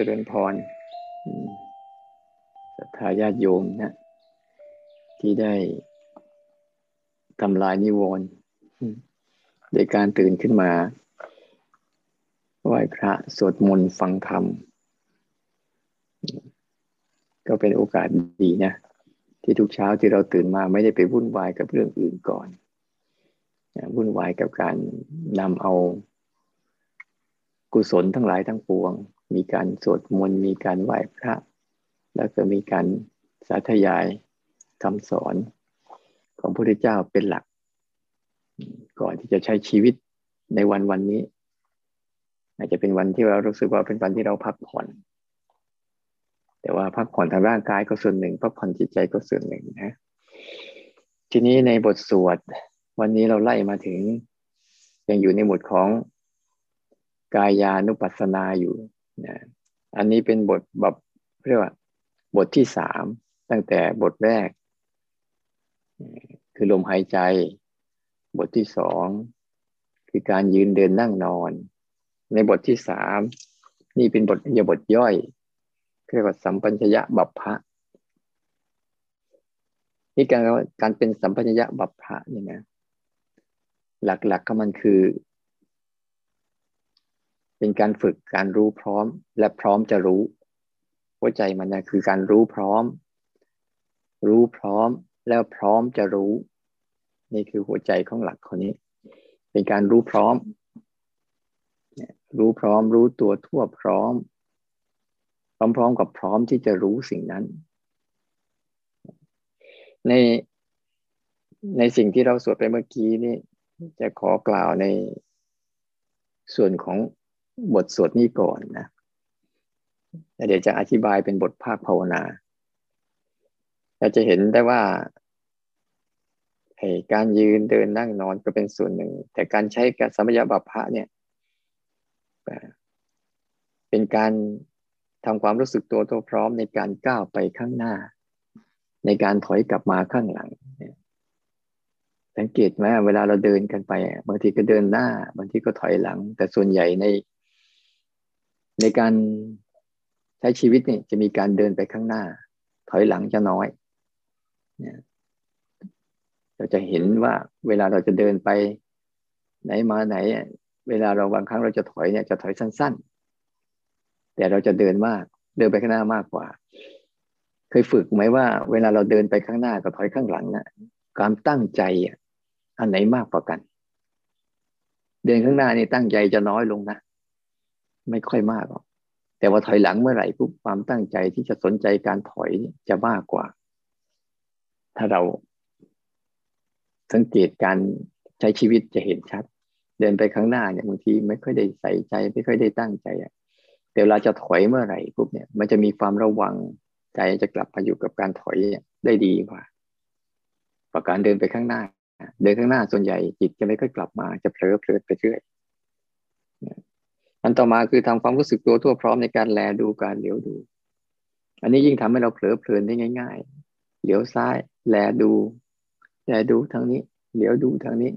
เจริญพรศรัทธาญาติโยมนะ ที่ได้ทำลายนิวรณ์โดยการตื่นขึ้นมาไหว้พระสวดมนต์ฟังธรรม ก็เป็นโอกาสดีนะ ที่ทุกเช้าที่เราตื่นมาไม่ได้ไปวุ่นวายกับเรื่องอื่นก่อน วุ่นวายกับการนำเอากุศลทั้งหลายทั้งปวง มีการสวดมนต์มีการไหว้พระ แล้วก็มีการสาธยายคำสอนของพระพุทธเจ้าเป็นหลัก ก่อนที่จะใช้ชีวิตในวันวันนี้ อาจจะเป็นวันที่เรารู้สึกว่าเป็นวันที่เราพักผ่อน แต่ว่าพักผ่อนทางร่างกายก็ส่วนหนึ่งพักผ่อนจิตใจก็ส่วนหนึ่งนะ ทีนี้ในบทสวดวันนี้เราไล่มาถึง ยังอยู่ในหมวดของกายานุปัสสนาอยู่ นะอันนี้เป็นบทแบบเรียกว่า บทที่สามตั้งแต่บทแรก คือลมหายใจ บทที่สองคือการยืนเดินนั่งนอน ในบทที่สามนี่เป็นบทยบทย่อยเรียกว่าสัมปัญญะบัพพะนี่การการเป็นสัมปัญญะบัพพะนี่นะหลักๆก็มันคือ เป็นการฝึกการรู้พร้อม และพร้อมจะรู้หัวใจมันนะคือการรู้พร้อม รู้พร้อมแล้วพร้อมจะรู้ นี่คือหัวใจของหลักคนนี้ เป็นการรู้พร้อม รู้พร้อมรู้ตัวทั่วพร้อม พร้อมๆกับพร้อมที่จะรู้สิ่งนั้น ในในสิ่งที่เราสวดไปเมื่อกี้นี่จะขอกล่าวในส่วนของ บทสวดนี้ก่อนนะแล้วเดี๋ยวจะอธิบายเป็นบทภาคภาวนาเราจะเห็นได้ว่าการยืนเดินนั่งนอนก็เป็นส่วนหนึ่ง แต่การใช้การสมยบัพพะเนี่ย เป็นการทำความรู้สึกตัวตัวพร้อมในการก้าวไปข้างหน้า ในการถอยกลับมาข้างหลัง สังเกตไหมเวลาเราเดินกันไป บางทีก็เดินหน้า บางทีก็ถอยหลัง แต่ส่วนใหญ่ใน ในการใช้ชีวิตเนี่ยจะมีการเดินไปข้างหน้า ถอยหลังจะน้อยเนี่ยเราจะเห็นว่าเวลาเราจะเดินไปไหนมาไหน เวลาเราบางครั้งเราจะถอยเนี่ยจะถอยสั้น ๆ แต่เราจะเดินมากเดินไปข้างหน้ามากกว่า เคยฝึกไหมว่า เวลาเราเดินไปข้างหน้ากับถอยข้างหลังนะ่ะความตั้งใจอันไหนมากกว่ากัน เดินข้างหน้านี่ตั้งใจจะน้อยลงนะ ไม่ค่อยมากหรอกแต่ว่าถอยหลังเมื่อไหร่ปุ๊บความตั้งใจที่จะสนใจการถอยจะมากกว่า ถ้าเราสังเกตการใช้ชีวิตจะเห็นชัด เดินไปข้างหน้าเนี่ยบางทีไม่ค่อยได้ใส่ใจ ไม่ค่อยได้ตั้งใจอะแต่เวลาจะถอยเมื่อไหร่ปุ๊บเนี่ย มันจะมีความระวังใจจะกลับมาอยู่กับการถอยได้ดีกว่าประการเดินไปข้างหน้า เดินข้างหน้าส่วนใหญ่จิตจะไม่ค่อยกลับมาจะเผลอเพลิดไปเรื่อย อันต่อมาคือทำความรู้สึกตัวทั่วพร้อมในการแลดูการเหลียวดู อันนี้ยิ่งทำให้เราเผลอเพลินได้ง่าย ๆ เหลียวซ้าย แลดูแลดูทางนี้ เหลียวดูทางนี้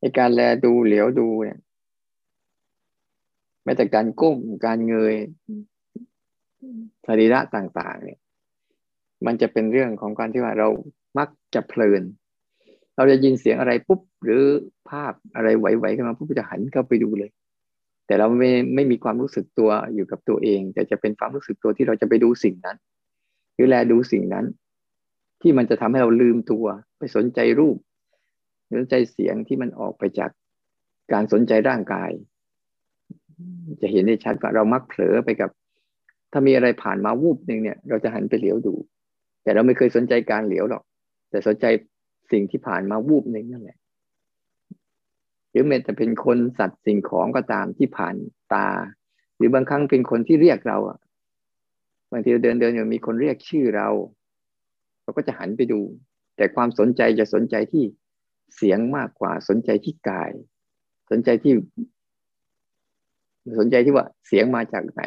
ในการแลดูเหลียวดูเนี่ยแม้แต่การก้มการเงยสรีระต่าง ๆ เนี่ย มันจะเป็นเรื่องของการที่ว่าเรามักจะเพลิน เราจะยินเสียงอะไรปุ๊บหรือภาพอะไรไหวๆขึ้นมาปุ๊บจะหันเข้าไปดูเลย แต่เราไม่ไม่มีความรู้สึกตัวอยู่กับตัวเอง แต่จะเป็นความรู้สึกตัวที่เราจะไปดูสิ่งนั้น หรือแลดูสิ่งนั้น ที่มันจะทำให้เราลืมตัว ไปสนใจรูปสนใจเสียงที่มันออกไปจากการสนใจร่างกาย จะเห็นได้ชัดว่าเรามักเผลอไปกับ ถ้ามีอะไรผ่านมาวูบหนึ่งเนี่ย เราจะหันไปเหลียวดู แต่เราไม่เคยสนใจการเหลียวหรอก แต่สนใจ สิ่งที่ผ่านมาวูบหนึ่งนั่นแหละหรือแม้แต่เป็นคนสัตว์สิ่งของก็ตามที่ผ่านตา หรือบางครั้งเป็นคนที่เรียกเราอะบางทีเราเดินเดินอยู่มีคนเรียกชื่อเรา เราก็จะหันไปดู แต่ความสนใจจะสนใจที่เสียงมากกว่าสนใจที่กาย สนใจที่ สนใจที่ว่าเสียงมาจากไหน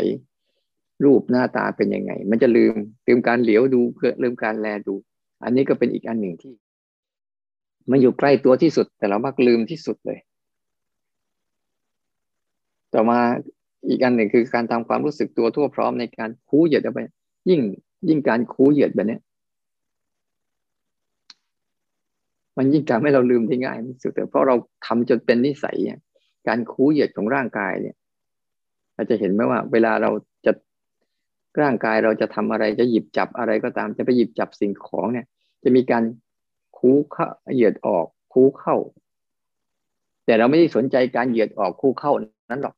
รูปหน้าตาเป็นยังไง มันจะลืมลืมการเหลียวดูเลืมการแลดู อันนี้ก็เป็นอีกอันหนึ่งที่ มันอยู่ใกล้ตัวที่สุด แต่เรามักลืมที่สุดเลย ต่อมาอีกอันหนึ่งคือการทำความรู้สึกตัวทั่วพร้อมในการคูเหยียดไป ยิ่งยิ่งการคูเหยียดแบบนี้มันยิ่งทำให้เราลืมได้ง่ายที่สุดเพราะเราทำจนเป็นนิสัยการคูเหยียดของร่างกายเนี่ยเราจะเห็นไหมว่า เวลาเราจะร่างกายเราจะทำอะไรจะหยิบจับอะไรก็ตาม จะไปหยิบจับสิ่งของเนี่ย จะมีการ คูเข้าเหยียดออกคูเข้า แต่เราไม่ได้สนใจการเหยียดออกคูเข้านั้นหรอก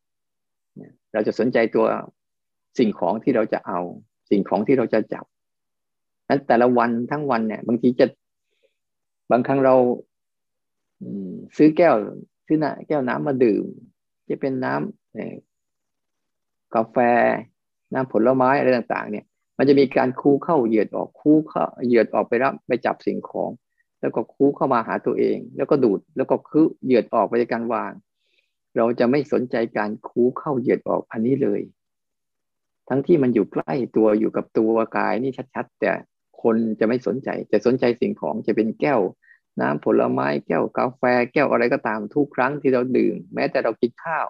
เราจะสนใจตัวสิ่งของที่เราจะเอา สิ่งของที่เราจะจับนั้นแต่ละวันทั้งวันเนี่ย บางทีจะบางครั้งเราซื้อแก้ว ซื้อน้ำแก้วน้ำมาดื่ม จะเป็นน้ำกาแฟ น้ำผลไม้อะไรต่าง ๆ เนี่ย มันจะมีการคูเข้าเหยียดออกคูเข้าเหยียดออกไปรับไปจับสิ่งของ แล้วก็คูเข้ามาหาตัวเอง แล้วก็ดูดแล้วก็คือเหยียดออกไปในกการวาง เราจะไม่สนใจการคูเข้าเหยียดออกอันนี้เลย ทั้งที่มันอยู่ใกล้ตัวอยู่กับตัวกายนี่ชัดๆ แต่คนจะไม่สนใจจะสนใจสิ่งของจะเป็นแก้ว น้ำผลไม้แก้วกาแฟ แก้วอะไรก็ตามทุกครั้งที่เราดื่ม แม้แต่เรากินข้าว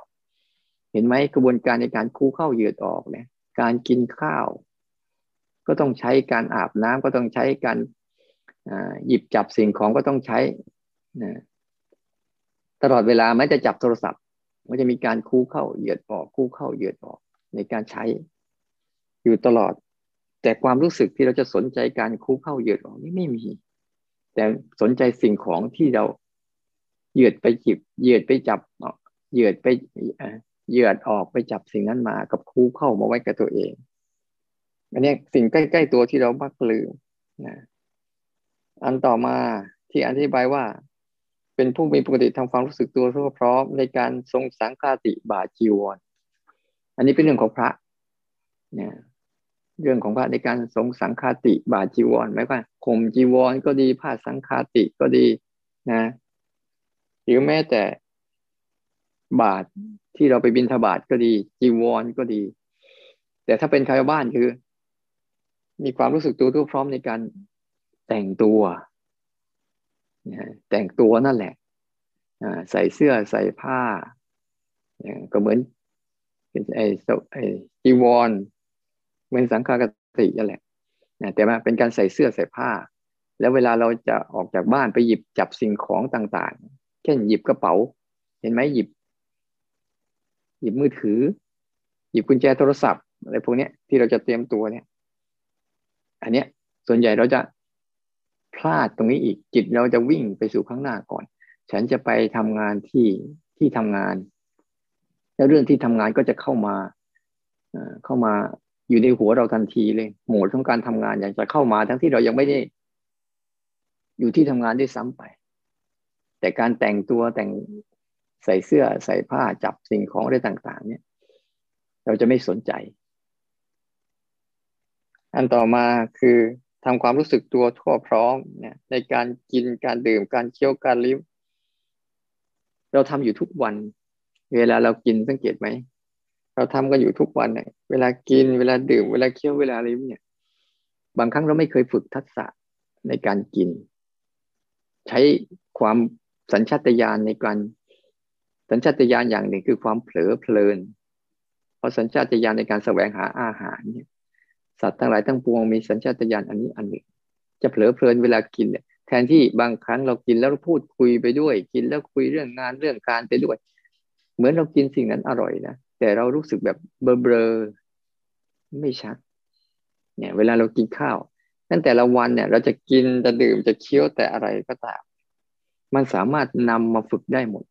เห็นไหมกระบวนการในการคู่เข้าเหยือดออกเนี่ยการกินข้าว ก็ต้องใช้การอาบน้ำก็ต้องใช้การ หยิบจับสิ่งของก็ต้องใช้ตลอดเวลาแม้จะจับโทรศัพท์มันจะมีการคู่เข้าเหยียดออกคู่เข้าเหยียดออกในการใช้ อยู่ตลอด แต่ความรู้สึกที่เราจะสนใจการคู่เข้าเหยียดออกนี่ไม่มี แต่สนใจสิ่งของที่เราเหยียดไปจิบเหยียดไปจับเหยียดไปเหยียดออกไปจับสิ่งนั้นมากับคู่เข้ามาไว้กับตัวเองอันนี้สิ่งใกล้ ๆ ตัวที่เรามักลืมนะ อันต่อมาที่อธิบายว่า เป็นผู้มีปกติทำความรู้สึกตัวทั่วพร้อมในการทรงสังฆาติบาจีวร อันนี้เป็นเรื่องของพระเนี่ยเรื่องของพระในการสงสังคาติบาจีวรไหมว่าข่มจีวรก็ดีผ้าสังคาติก็ดีนะหรือแม้แต่บาทที่เราไปบินทบาทก็ดี จีวรก็ดี แต่ถ้าเป็นชาวบ้านคือ มีความรู้สึกตัวทั่วพร้อมในการ แต่งตัวแต่งตัวนั่นแหละใส่เสื้อใส่ผ้า ก็เหมือนไอ้ไอ้จีวรเหมือนสังฆากตินั่นแหละแต่ว่าเป็นการใส่เสื้อใส่ผ้า แล้วเวลาเราจะออกจากบ้านไปหยิบจับสิ่งของต่างๆ เช่นหยิบกระเป๋า เห็นไหมหยิบ หยิบมือถือ หยิบกุญแจโทรศัพท์อะไรพวกนี้ที่เราจะเตรียมตัวเนี่ย อันเนี้ยส่วนใหญ่เราจะ พลาดตรงนี้อีกจิตเราจะวิ่งไปสู่ข้างหน้าก่อน ฉันจะไปทำงานที่ที่ทำงาน แล้วเรื่องที่ทำงานก็จะเข้ามาเข้ามาอยู่ในหัวเราทันทีเลย โหมดของการทำงานอยากจะเข้ามาทั้งที่เรายังไม่ได้ อยู่ที่ทำงานได้ซ้ำไป แต่การแต่งตัวแต่งใส่เสื้อใส่ผ้าจับสิ่งของอะไรต่าง ๆ เนี่ย เราจะไม่สนใจ อันต่อมาคือ ทำความรู้สึกตัวทั่วพร้อมเนี่ยในการกินการดื่มการเคี้ยวการลิ้มเราทำอยู่ทุกวัน เวลาเรากินสังเกตไหมเราทำกันอยู่ทุกวันเนี่ยเวลากินเวลาดื่ม เวลาเคี้ยวเวลาอะไรเนี่ย บางครั้งเราไม่เคยฝึกทักษะในการกิน ใช้ความสัญชาตญาณในการ สัญชาตญาณอย่างหนึ่งคือความเผลอเพลิน เพราะสัญชาตญาณในการแสวงหาอาหารเนี่ย สัตว์ทั้งหลายทั้งปวงมีสัญชาตญาณอันนี้อันหนึ่ง จะเผลอเพลินเวลากินเนี่ยแทนที่บางครั้งเรากินแล้วพูดคุยไปด้วย กินแล้วคุยเรื่องงานเรื่องการไปด้วย เหมือนเรากินสิ่งนั้นอร่อยนะแต่เรารู้สึกแบบเบลอๆไม่ชัดเนี่ย เวลาเรากินข้าวตั้งแต่ละวันเนี่ย เราจะกินจะดื่มจะเคี้ยวแต่อะไรก็ตามมันสามารถนำมาฝึกได้หมด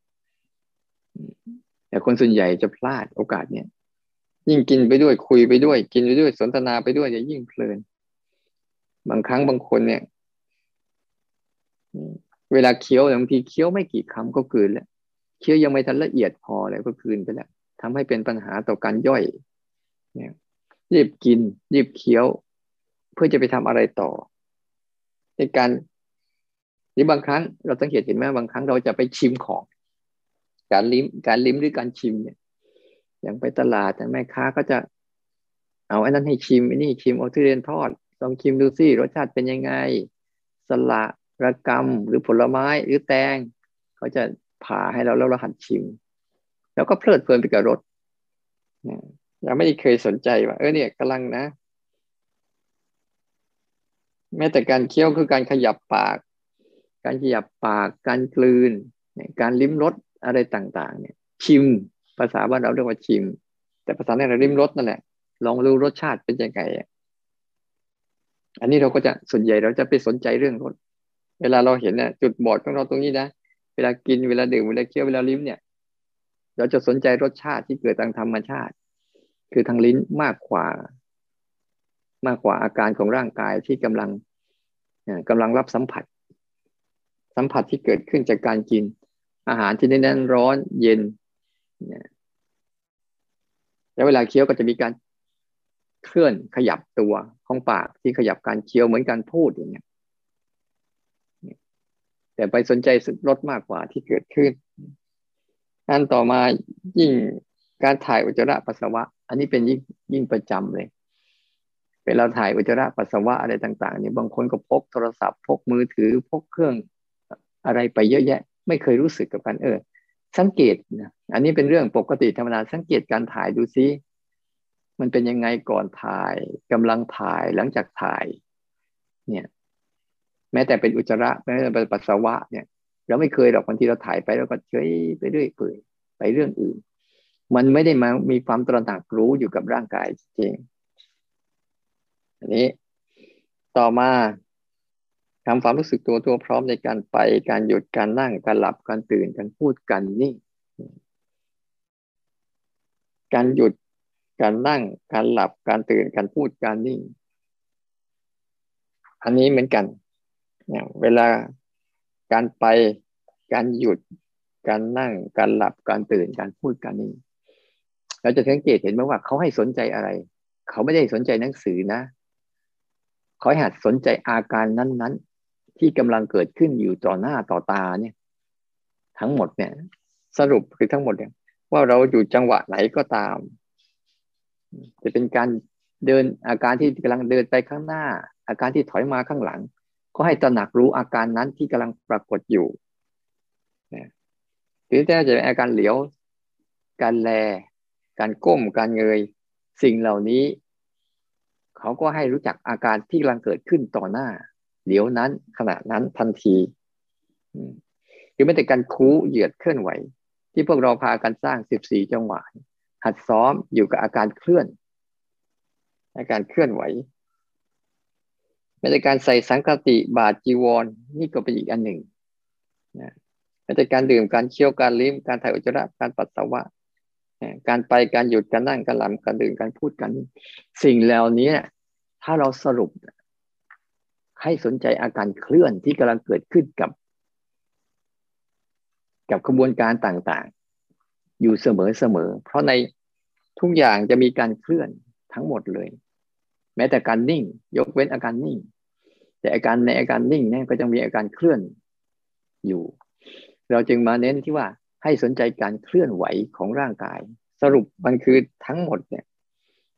แต่คนส่วนใหญ่จะพลาดโอกาสเนี่ย ยิ่งกินไปด้วยคุยไปด้วย กินไปด้วยสนทนาไปด้วยจะยิ่งเพลิน บางครั้งบางคนเนี่ย เวลาเคี้ยวบางทีเคี้ยวไม่กี่คำก็กืนแล้วเคี้ยวยังไม่ทันละเอียดพอเลยก็คืนไปแล้วทำให้เป็นปัญหาต่อการย่อย เนี่ยรีบกินรีบเคี้ยว เพื่อจะไปทำอะไรต่อในการหรือบางครั้งเราสังเกตเห็นไหมบางครั้งเราจะไปชิมของ การลิ้มการลิ้มหรือการชิมเนี่ย อย่างไปตลาดแม่ค้าก็จะเอาไอ้นั้นให้ชิมไอ้นี่ชิมเอาทุเรียนทอดลองชิมดูสิรสชาติเป็นยังไง สละระกำหรือผลไม้หรือแตงเขาจะผ่าให้เราแล้วเราหัดชิม แล้วก็เพลิดเพลินไปกับรถเราไม่ได้เคยสนใจว่า เออเนี่ยกำลังนะ แม้แต่การเคี้ยวคือการขยับปาก การขยับปาก การกลืน การลิ้มรสอะไรต่าง ๆ เนี่ย ชิมาษาบ้านเราเรียกว่าชิม แต่ภาษาเนี่ยเราลิ้มรสนั่นแหละ ลองรู้รสชาติเป็นยังไงอันนี้เราก็จะส่วนใหญ่เราจะไปสนใจเรื่องรสเวลาเราเห็นเนี่ยจุดบอดของเราตรงนี้นะเวลากินเวลาดื่มเวลาเคี้ยวเวลาลิ้มเนี่ย เราจะสนใจรสชาติที่เกิดทางธรรมชาติ คือทางลิ้นมากกว่า มากกว่าอาการของร่างกายที่กำลังกำลังรับสัมผัส สัมผัสที่เกิดขึ้นจากการกิน อาหารที่แน่นร้อนเย็น แล้วเวลาเคี้ยวก็จะมีการเคลื่อนขยับตัวของปากที่ขยับการเคี้ยวเหมือนการพูดอย่างเงี้ยแต่ไปสนใจรสมากกว่าที่เกิดขึ้นอันต่อมายิ่งการถ่ายอุจจาระปัสสาวะ อันนี้เป็นยิ่งยิ่งประจำเลยเวลาถ่ายอุจจาระปัสสาวะอะไรต่างๆเนี่ยบางคนก็พกโทรศัพท์พกมือถือพกเครื่องอะไรไปเยอะแยะ ไม่เคยรู้สึกกับกันเออ สังเกตนะอันนี้เป็นเรื่องปกติธรรมดาสังเกตการถ่ายดูซิมันเป็นยังไงก่อนถ่ายกำลังถ่ายหลังจากถ่าย เนี่ย แม้แต่เป็นอุจจาระแม้แต่เป็นปัสสาวะเนี่ย เราไม่เคยหรอกบางทีเราถ่ายไปแล้วก็เฉยไปเรื่อยเปื่อยไปเรื่องอื่น มันไม่ได้มามีความตระหนักรู้อยู่กับร่างกายจริงอันนี้ ต่อมา ทำความรู้สึกตัวตัวพร้อมในการไปการหยุดการนั่งการหลับการตื่นการพูดการนิ่งการหยุดการนั่งการหลับการตื่นการพูดการนิ่ง อันนี้เหมือนกันเนี่ยเวลาการไปการหยุดการนั่งการหลับการตื่นการพูดการนิ่งเราจะสังเกตเห็นไหมว่าเขาให้สนใจอะไร เขาไม่ได้สนใจหนังสือนะเขาหัดสนใจอาการนั้นๆ ที่กำลังเกิดขึ้นอยู่ต่อหน้าต่อตาเนี่ย ทั้งหมดเนี่ย สรุปคือทั้งหมดเนี่ย ว่าเราอยู่จังหวะไหนก็ตาม จะเป็นการเดินอาการที่กำลังเดินไปข้างหน้า อาการที่ถอยมาข้างหลัง ก็ให้ตระหนักรู้อาการนั้นที่กำลังปรากฏอยู่นะหรือถ้าจะเป็นอาการเหลียว การแล การก้มการเงย สิ่งเหล่านี้ เขาก็ให้รู้จักอาการที่กำลังเกิดขึ้นต่อหน้า เดี๋ยวนั้นขณะนั้นทันทีหรือไม่แต่การคูเหยียดเคลื่อนไหว ที่พวกเราพากันสร้างสิบสี่จังหวะหัดซ้อมอยู่กับอาการเคลื่อน อาการเคลื่อนไหวไม่ใช่การใส่สังกติบาทจีวร นี่ก็เป็นอีกอันหนึ่งนะไม่ใช่การดื่มการเคี้ยวการลิ้มการถ่ายอุจจาระการปัสสาวะการไปการหยุดการนั่งการหลับการดื่มการพูดกัน สิ่งเหล่านี้ถ้าเราสรุป ให้สนใจอาการเคลื่อนที่กำลังเกิดขึ้นกับ กับกระบวนการต่างๆ อยู่เสมอเสมอเพราะในทุกอย่างจะมีการเคลื่อนทั้งหมดเลย แม้แต่การนิ่ง ยกเว้นอาการนิ่ง แต่อาการในอาการนิ่งเนี่ยก็จะมีอาการเคลื่อนอยู่ เราจึงมาเน้นที่ว่าให้สนใจการเคลื่อนไหวของร่างกาย สรุปมันคือทั้งหมดเนี่ย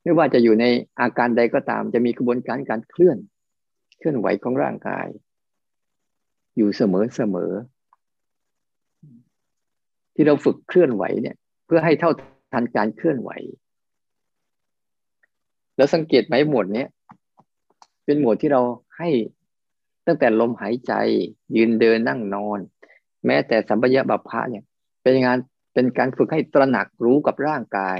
ไม่ว่าจะอยู่ในอาการใดก็ตาม จะมีกระบวนการการเคลื่อน เคลื่อนไหวของร่างกาย อยู่เสมอเสมอ ที่เราฝึกเคลื่อนไหวเนี่ย เพื่อให้เท่าทันการเคลื่อนไหว แล้วสังเกตไหมหมวดเนี้ยเป็นหมวดที่เราให้ตั้งแต่ลมหายใจ ยืนเดินนั่งนอน แม้แต่สัมปยะบัพพะเนี่ย เป็นงานเป็นการฝึกให้ตระหนักรู้กับร่างกาย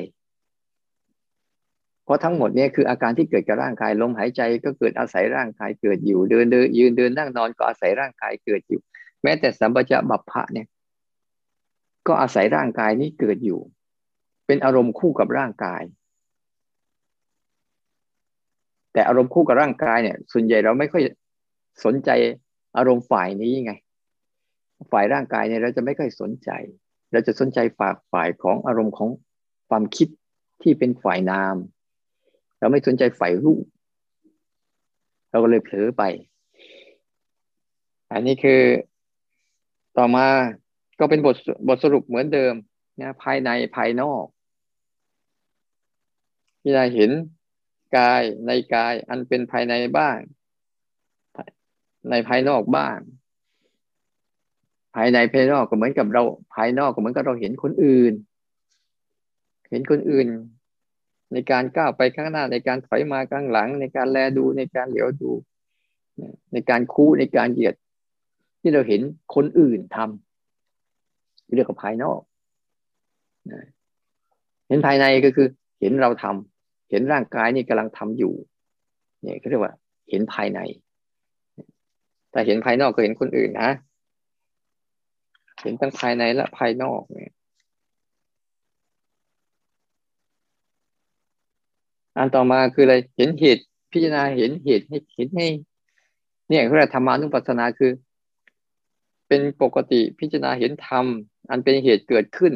เพราะทั้งหมดนี้คืออาการที่เกิดกับร่างกายลมหายใจก็เกิดอาศัยร่างกายเกิดอยู่เดินเดินยืนเดินนั่งนอนก็อาศัยร่างกายเกิดอยู่ แม้แต่สัมปยะบัพพะเนี่ย ก็อาศัยร่างกายนี้เกิดอยู่ เป็นอารมณ์คู่กับร่างกาย แต่อารมณ์คู่กับร่างกายเนี่ย ส่วนใหญ่เราไม่ค่อยสนใจอารมณ์ฝ่ายนี้ไง ฝ่ายร่างกายเนี่ยเราจะไม่ค่อยสนใจ เราจะสนใจฝ่ายฝ่ายของอารมณ์ของความคิดที่เป็นฝ่ายนาม เราไม่สนใจฝ่ายรูปเราก็เลยเผลอไป อันนี้คือต่อมาก็เป็นบทบทสรุปเหมือนเดิมนะภายในภายนอกที่เราเห็นกายในกายอันเป็นภายในบ้าง ในภายนอกบ้าง ภายในภายนอกก็เหมือนกับเรา ภายนอกก็เหมือนกับเราเห็นคนอื่น เห็นคนอื่น ในการก้าวไปข้างหน้าในการถอยมาข้างหลัง ในการแลดูในการเหลียวดู ในการคู่ในการเหยียด ที่เราเห็นคนอื่นทำเรียกว่าภายนอกเห็นภายในก็คือ เห็นเราทำเห็นร่างกายนี่กำลังทำอยู่เนี่ยเขาเรียกว่า เห็นภายในแต่เห็นภายนอกก็เห็นคนอื่นนะ เห็นทั้งภายในและภายนอกเนี่ย อันต่อมาคืออะไรเห็นเหตุพิจารณาเห็นเหตุให้เห็นให้เนี่ยเขาเรียกธรรมานุปัสสนาคือ เป็นปกติพิจารณาเห็นธรรม อันเป็นเหตุเกิดขึ้น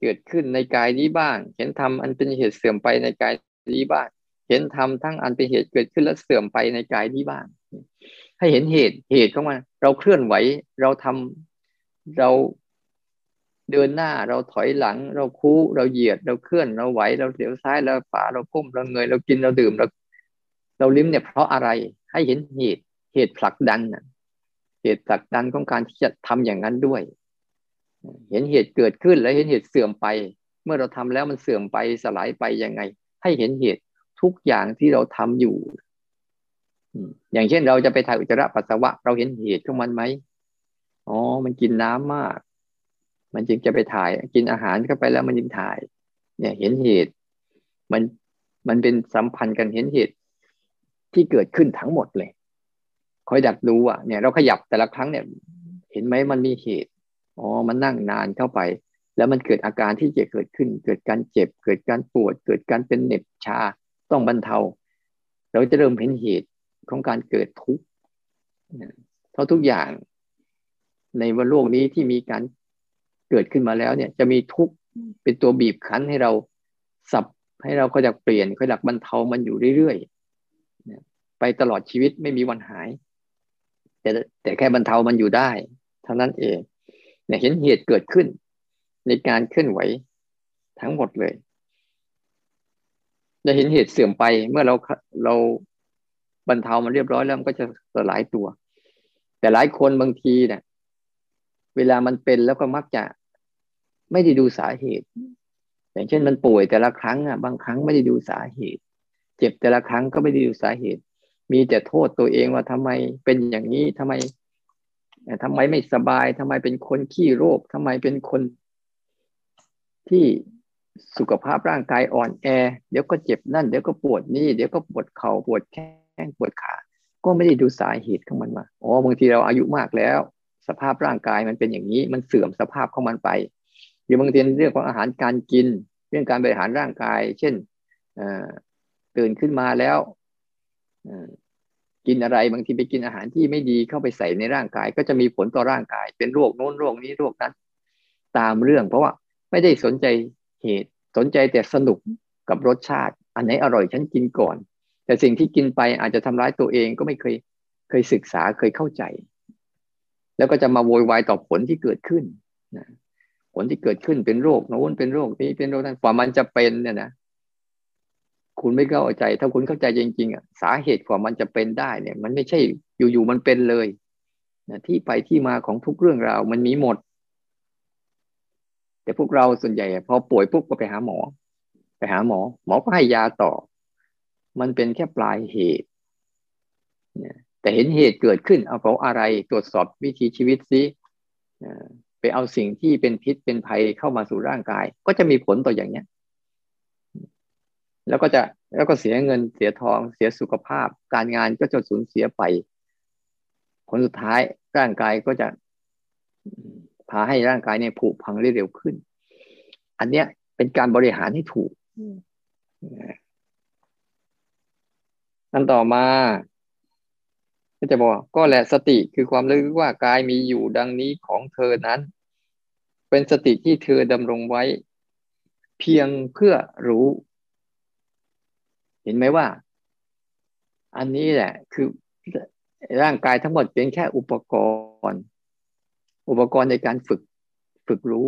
เกิดขึ้นในกายนี้บ้าง เห็นธรรมอันเป็นเหตุเสื่อมไปในกายนี้บ้าง เห็นธรรมทั้งอันเป็นเหตุเกิดขึ้นและเสื่อมไปในกายนี้บ้าง ให้เห็นเหตุเหตุของมันเราเคลื่อนไหวเราทำเรา เดินหน้าเราถอยหลัง เราคู่เราเหยียดเราเคลื่อนเราไหวเราเสียวซ้ายเราฝาเราก้มเราเงยเรากินเราดื่มเราเราลิ้มเนี่ยเพราะอะไรให้เห็นเหตุเหตุผลักดันเหตุผลักดันของการที่จะทำอย่างนั้นด้วย เห็นเหตุเกิดขึ้นแล้วเห็นเหตุเสื่อมไป เมื่อเราทำแล้วมันเสื่อมไปสลายไปยังไง ให้เห็นเหตุทุกอย่างที่เราทำอยู่อย่างเช่นเราจะไปถ่ายอุจจาระปัสสาวะ เราเห็นเหตุของมันไหมอ๋อ มันกินน้ำมาก มันจึงจะไปถ่าย กินอาหารเข้าไปแล้วมันจึงถ่าย เนี่ยเห็นเหตุ มันมันเป็นสัมพันธ์กันเห็นเหตุที่เกิดขึ้นทั้งหมดเลย คอยดักดูอะเนี่ยเราขยับแต่ละครั้งเนี่ย เห็นไหมมันมีเหตุอ๋อมันนั่งนานเข้าไป แล้วมันเกิดอาการที่จะเกิดขึ้น เกิดการเจ็บ เกิดการปวด เกิดการเป็นเหน็บชาต้องบรรเทา เราจะเริ่มเห็นเหตุของการเกิดทุกข์เพราะทุกอย่างในวันโลกนี้ที่มีการ เกิดขึ้นมาแล้วเนี่ยจะมีทุกข์เป็นตัวบีบคั้นให้เราสับให้เราก็อยากเปลี่ยนก็อยากบรรเทามันอยู่เรื่อยๆไปตลอดชีวิตไม่มีวันหาย แต่แต่แค่บรรเทามันอยู่ได้เท่านั้นเองเนี่ยเห็นเหตุเกิดขึ้น ในการเคลื่อนไหวทั้งหมดเลยจะเห็นเหตุเสื่อมไปเมื่อเราเราบรรเทามันเรียบร้อยแล้วมันก็จะสลายตัว แต่หลายคนบางทีเนี่ยเวลามันเป็นแล้วก็มักจะ ไม่ได้ดูสาเหตุ อย่างเช่นมันป่วยแต่ละครั้งอะ บางครั้งไม่ได้ดูสาเหตุ เจ็บแต่ละครั้งก็ไม่ได้ดูสาเหตุ มีแต่โทษตัวเองว่าทำไมเป็นอย่างนี้ทำไมทำไมไม่สบายทำไมเป็นคนขี้โรคทำไมเป็นคนที่สุขภาพร่างกายอ่อนแอ เดี๋ยวก็เจ็บนั่น เดี๋ยวก็ปวดนี่ เดี๋ยวก็ปวดเขา่าปวดแข้งปวดขา ก็ไม่ได้ดูสาเหตุของมันมา อ๋อ บางทีเราอายุมากแล้ว สภาพร่างกายมันเป็นอย่างนี้ มันเสื่อมสภาพของมันไป หรือบางทีเรื่องของอาหารการกิน เรื่องการบริหารร่างกาย เช่นตื่นขึ้นมาแล้วกินอะไรบางทีไปกินอาหารที่ไม่ดีเข้าไปใส่ในร่างกาย ก็จะมีผลต่อร่างกาย เป็นโรคโน้นโรคนี้โรคนั้น ตามเรื่อง เพราะว่าไม่ได้สนใจเหตุสนใจแต่สนุกกับรสชาติ อันไหนอร่อยฉันกินก่อน แต่สิ่งที่กินไปอาจจะทำร้ายตัวเองก็ไม่เคยเคยศึกษาเคยเข้าใจ แล้วก็จะมาโวยวายต่อผลที่เกิดขึ้นนะ ผลที่เกิดขึ้นเป็นโรคโน้นเป็นโรคนี้เป็นโรคนั้นกว่ามันจะเป็นเนี่ยนะคุณไม่เข้าใจ ถ้าคุณเข้าใจจริงๆอะสาเหตุกว่ามันจะเป็นได้เนี่ย มันไม่ใช่อยู่ๆมันเป็นเลยนะที่ไปที่มาของทุกเรื่องราวมันมีหมด แต่พวกเราส่วนใหญ่พอป่วยปุ๊บก็ไปหาหมอ ไปหาหมอ หมอก็ให้ยาต่อ มันเป็นแค่ปลายเหตุแต่เห็นเหตุเกิดขึ้น เอาเพราะอะไรตรวจสอบวิธีชีวิตซิ ไปเอาสิ่งที่เป็นพิษเป็นภัยเข้ามาสู่ร่างกาย ก็จะมีผลต่ออย่างเนี้ย แล้วก็จะแล้วก็เสียเงินเสียทองเสียสุขภาพ การงานก็จะสูญเสียไป ผลสุดท้ายร่างกายก็จะพาให้ร่างกายเนี่ยผุพังเร็วขึ้น อันเนี้ยเป็นการบริหารให้ถูกนั่นต่อมาก็จะบอกก็แหละสติคือความรู้ว่ากายมีอยู่ดังนี้ของเธอนั้น เป็นสติที่เธอดำรงไว้ เพียงเพื่อรู้ เห็นไหมว่า อันนี้แหละ คือร่างกายทั้งหมดเป็นแค่อุปกรณ์ อุปกรณ์ในการฝึกฝึกรู้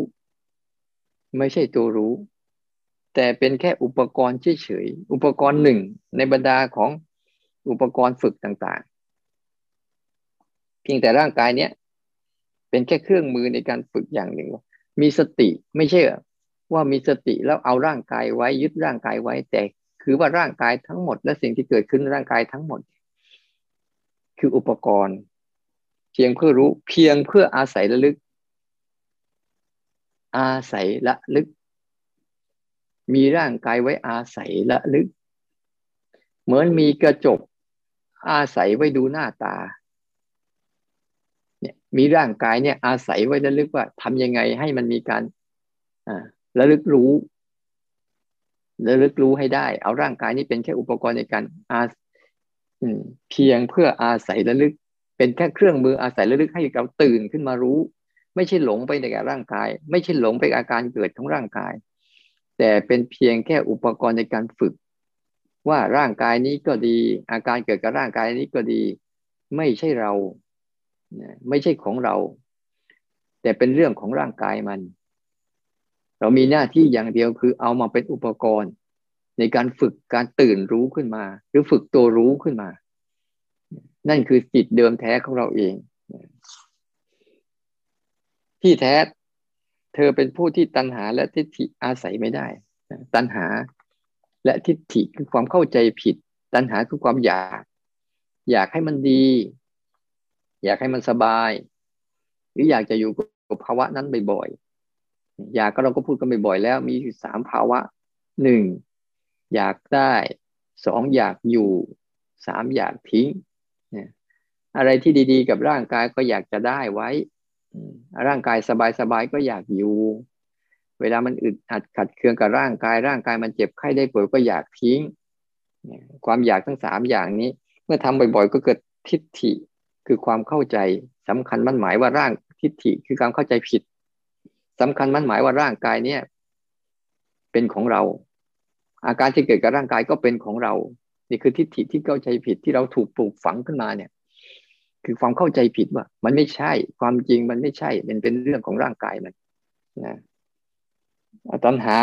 ไม่ใช่ตัวรู้ แต่เป็นแค่อุปกรณ์เฉยๆอุปกรณ์หนึ่งในบรรดาของอุปกรณ์ฝึกต่างๆ เพียงแต่ร่างกายเนี้ยเป็นแค่เครื่องมือในการฝึกอย่างหนึ่ง มีสติไม่ใช่ว่ามีสติแล้วเอาร่างกายไว้ยึดร่างกายไว้แต่คือว่าร่างกายทั้งหมด และสิ่งที่เกิดขึ้นร่างกายทั้งหมด คืออุปกรณ์ เพียงเพื่อรู้เพียงเพื่ออาศัยระลึก อาศัยละลึก มีร่างกายไว้อาศัยละลึก เหมือนมีกระจก อาศัยไว้ดูหน้าตา เนี่ยมีร่างกายเนี่ยอาศัยไว้ระลึกว่าทำยังไงให้มันมีการอ่าระลึกรู้ระลึกรู้ให้ได้ เอาร่างกายนี้เป็นแค่อุปกรณ์ในการอาเพียงเพื่ออาศัยระลึก เป็นแค่เครื่องมืออาศัยระลึกให้เราตื่นขึ้นมารู้ ไม่ใช่หลงไปในกับร่างกาย ไม่ใช่หลงไปอาการเกิดของร่างกาย แต่เป็นเพียงแค่อุปกรณ์ในการฝึก ว่าร่างกายนี้ก็ดี อาการเกิดกับร่างกายนี้ก็ดี ไม่ใช่เรา ไม่ใช่ของเรา แต่เป็นเรื่องของร่างกายมัน เรามีหน้าที่อย่างเดียวคือเอามาเป็นอุปกรณ์ ในการฝึกการตื่นรู้ขึ้นมา หรือฝึกตัวรู้ขึ้นมา นั่นคือจิตเดิมแท้ของเราเอง ที่แท้เธอเป็นผู้ที่ตัณหาและทิฏฐิอาศัยไม่ได้ ตัณหาและทิฏฐิคือความเข้าใจผิด ตัณหาคือความอยาก อยากให้มันดี อยากให้มันสบาย หรืออยากจะอยู่กับภาวะนั้นบ่อยๆอยากก็เราก็พูดกันบ่อยๆแล้ว มีสามภาวะหนึ่งอยากได้สองอยากอยู่สามอยากทิ้งเนี่ยอะไรที่ดีๆ กับร่างกายก็อยากจะได้ไว้ร่างกายสบายๆก็อยากอยู่ เวลามันอึดอัดขัดเคืองกับร่างกาย ร่างกายมันเจ็บไข้ได้ป่วยก็อยากทิ้ง ความอยากทั้งสามอย่างนี้ เมื่อทำบ่อยๆ ก็เกิดทิฏฐิ คือความเข้าใจสำคัญมันหมายว่าร่างทิฏฐิคือการเข้าใจผิดสำคัญมันหมายว่าร่างกายเนี่ย เป็นของเรา อาการที่เกิดกับร่างกายก็เป็นของเรา นี่คือทิฏฐิที่เข้าใจผิดที่เราถูกปลูกฝังขึ้นมาเนี่ย คือความเข้าใจผิดว่า มันไม่ใช่ความจริงมันไม่ใช่มันเป็นเรื่องของร่างกายมันนะตัณหา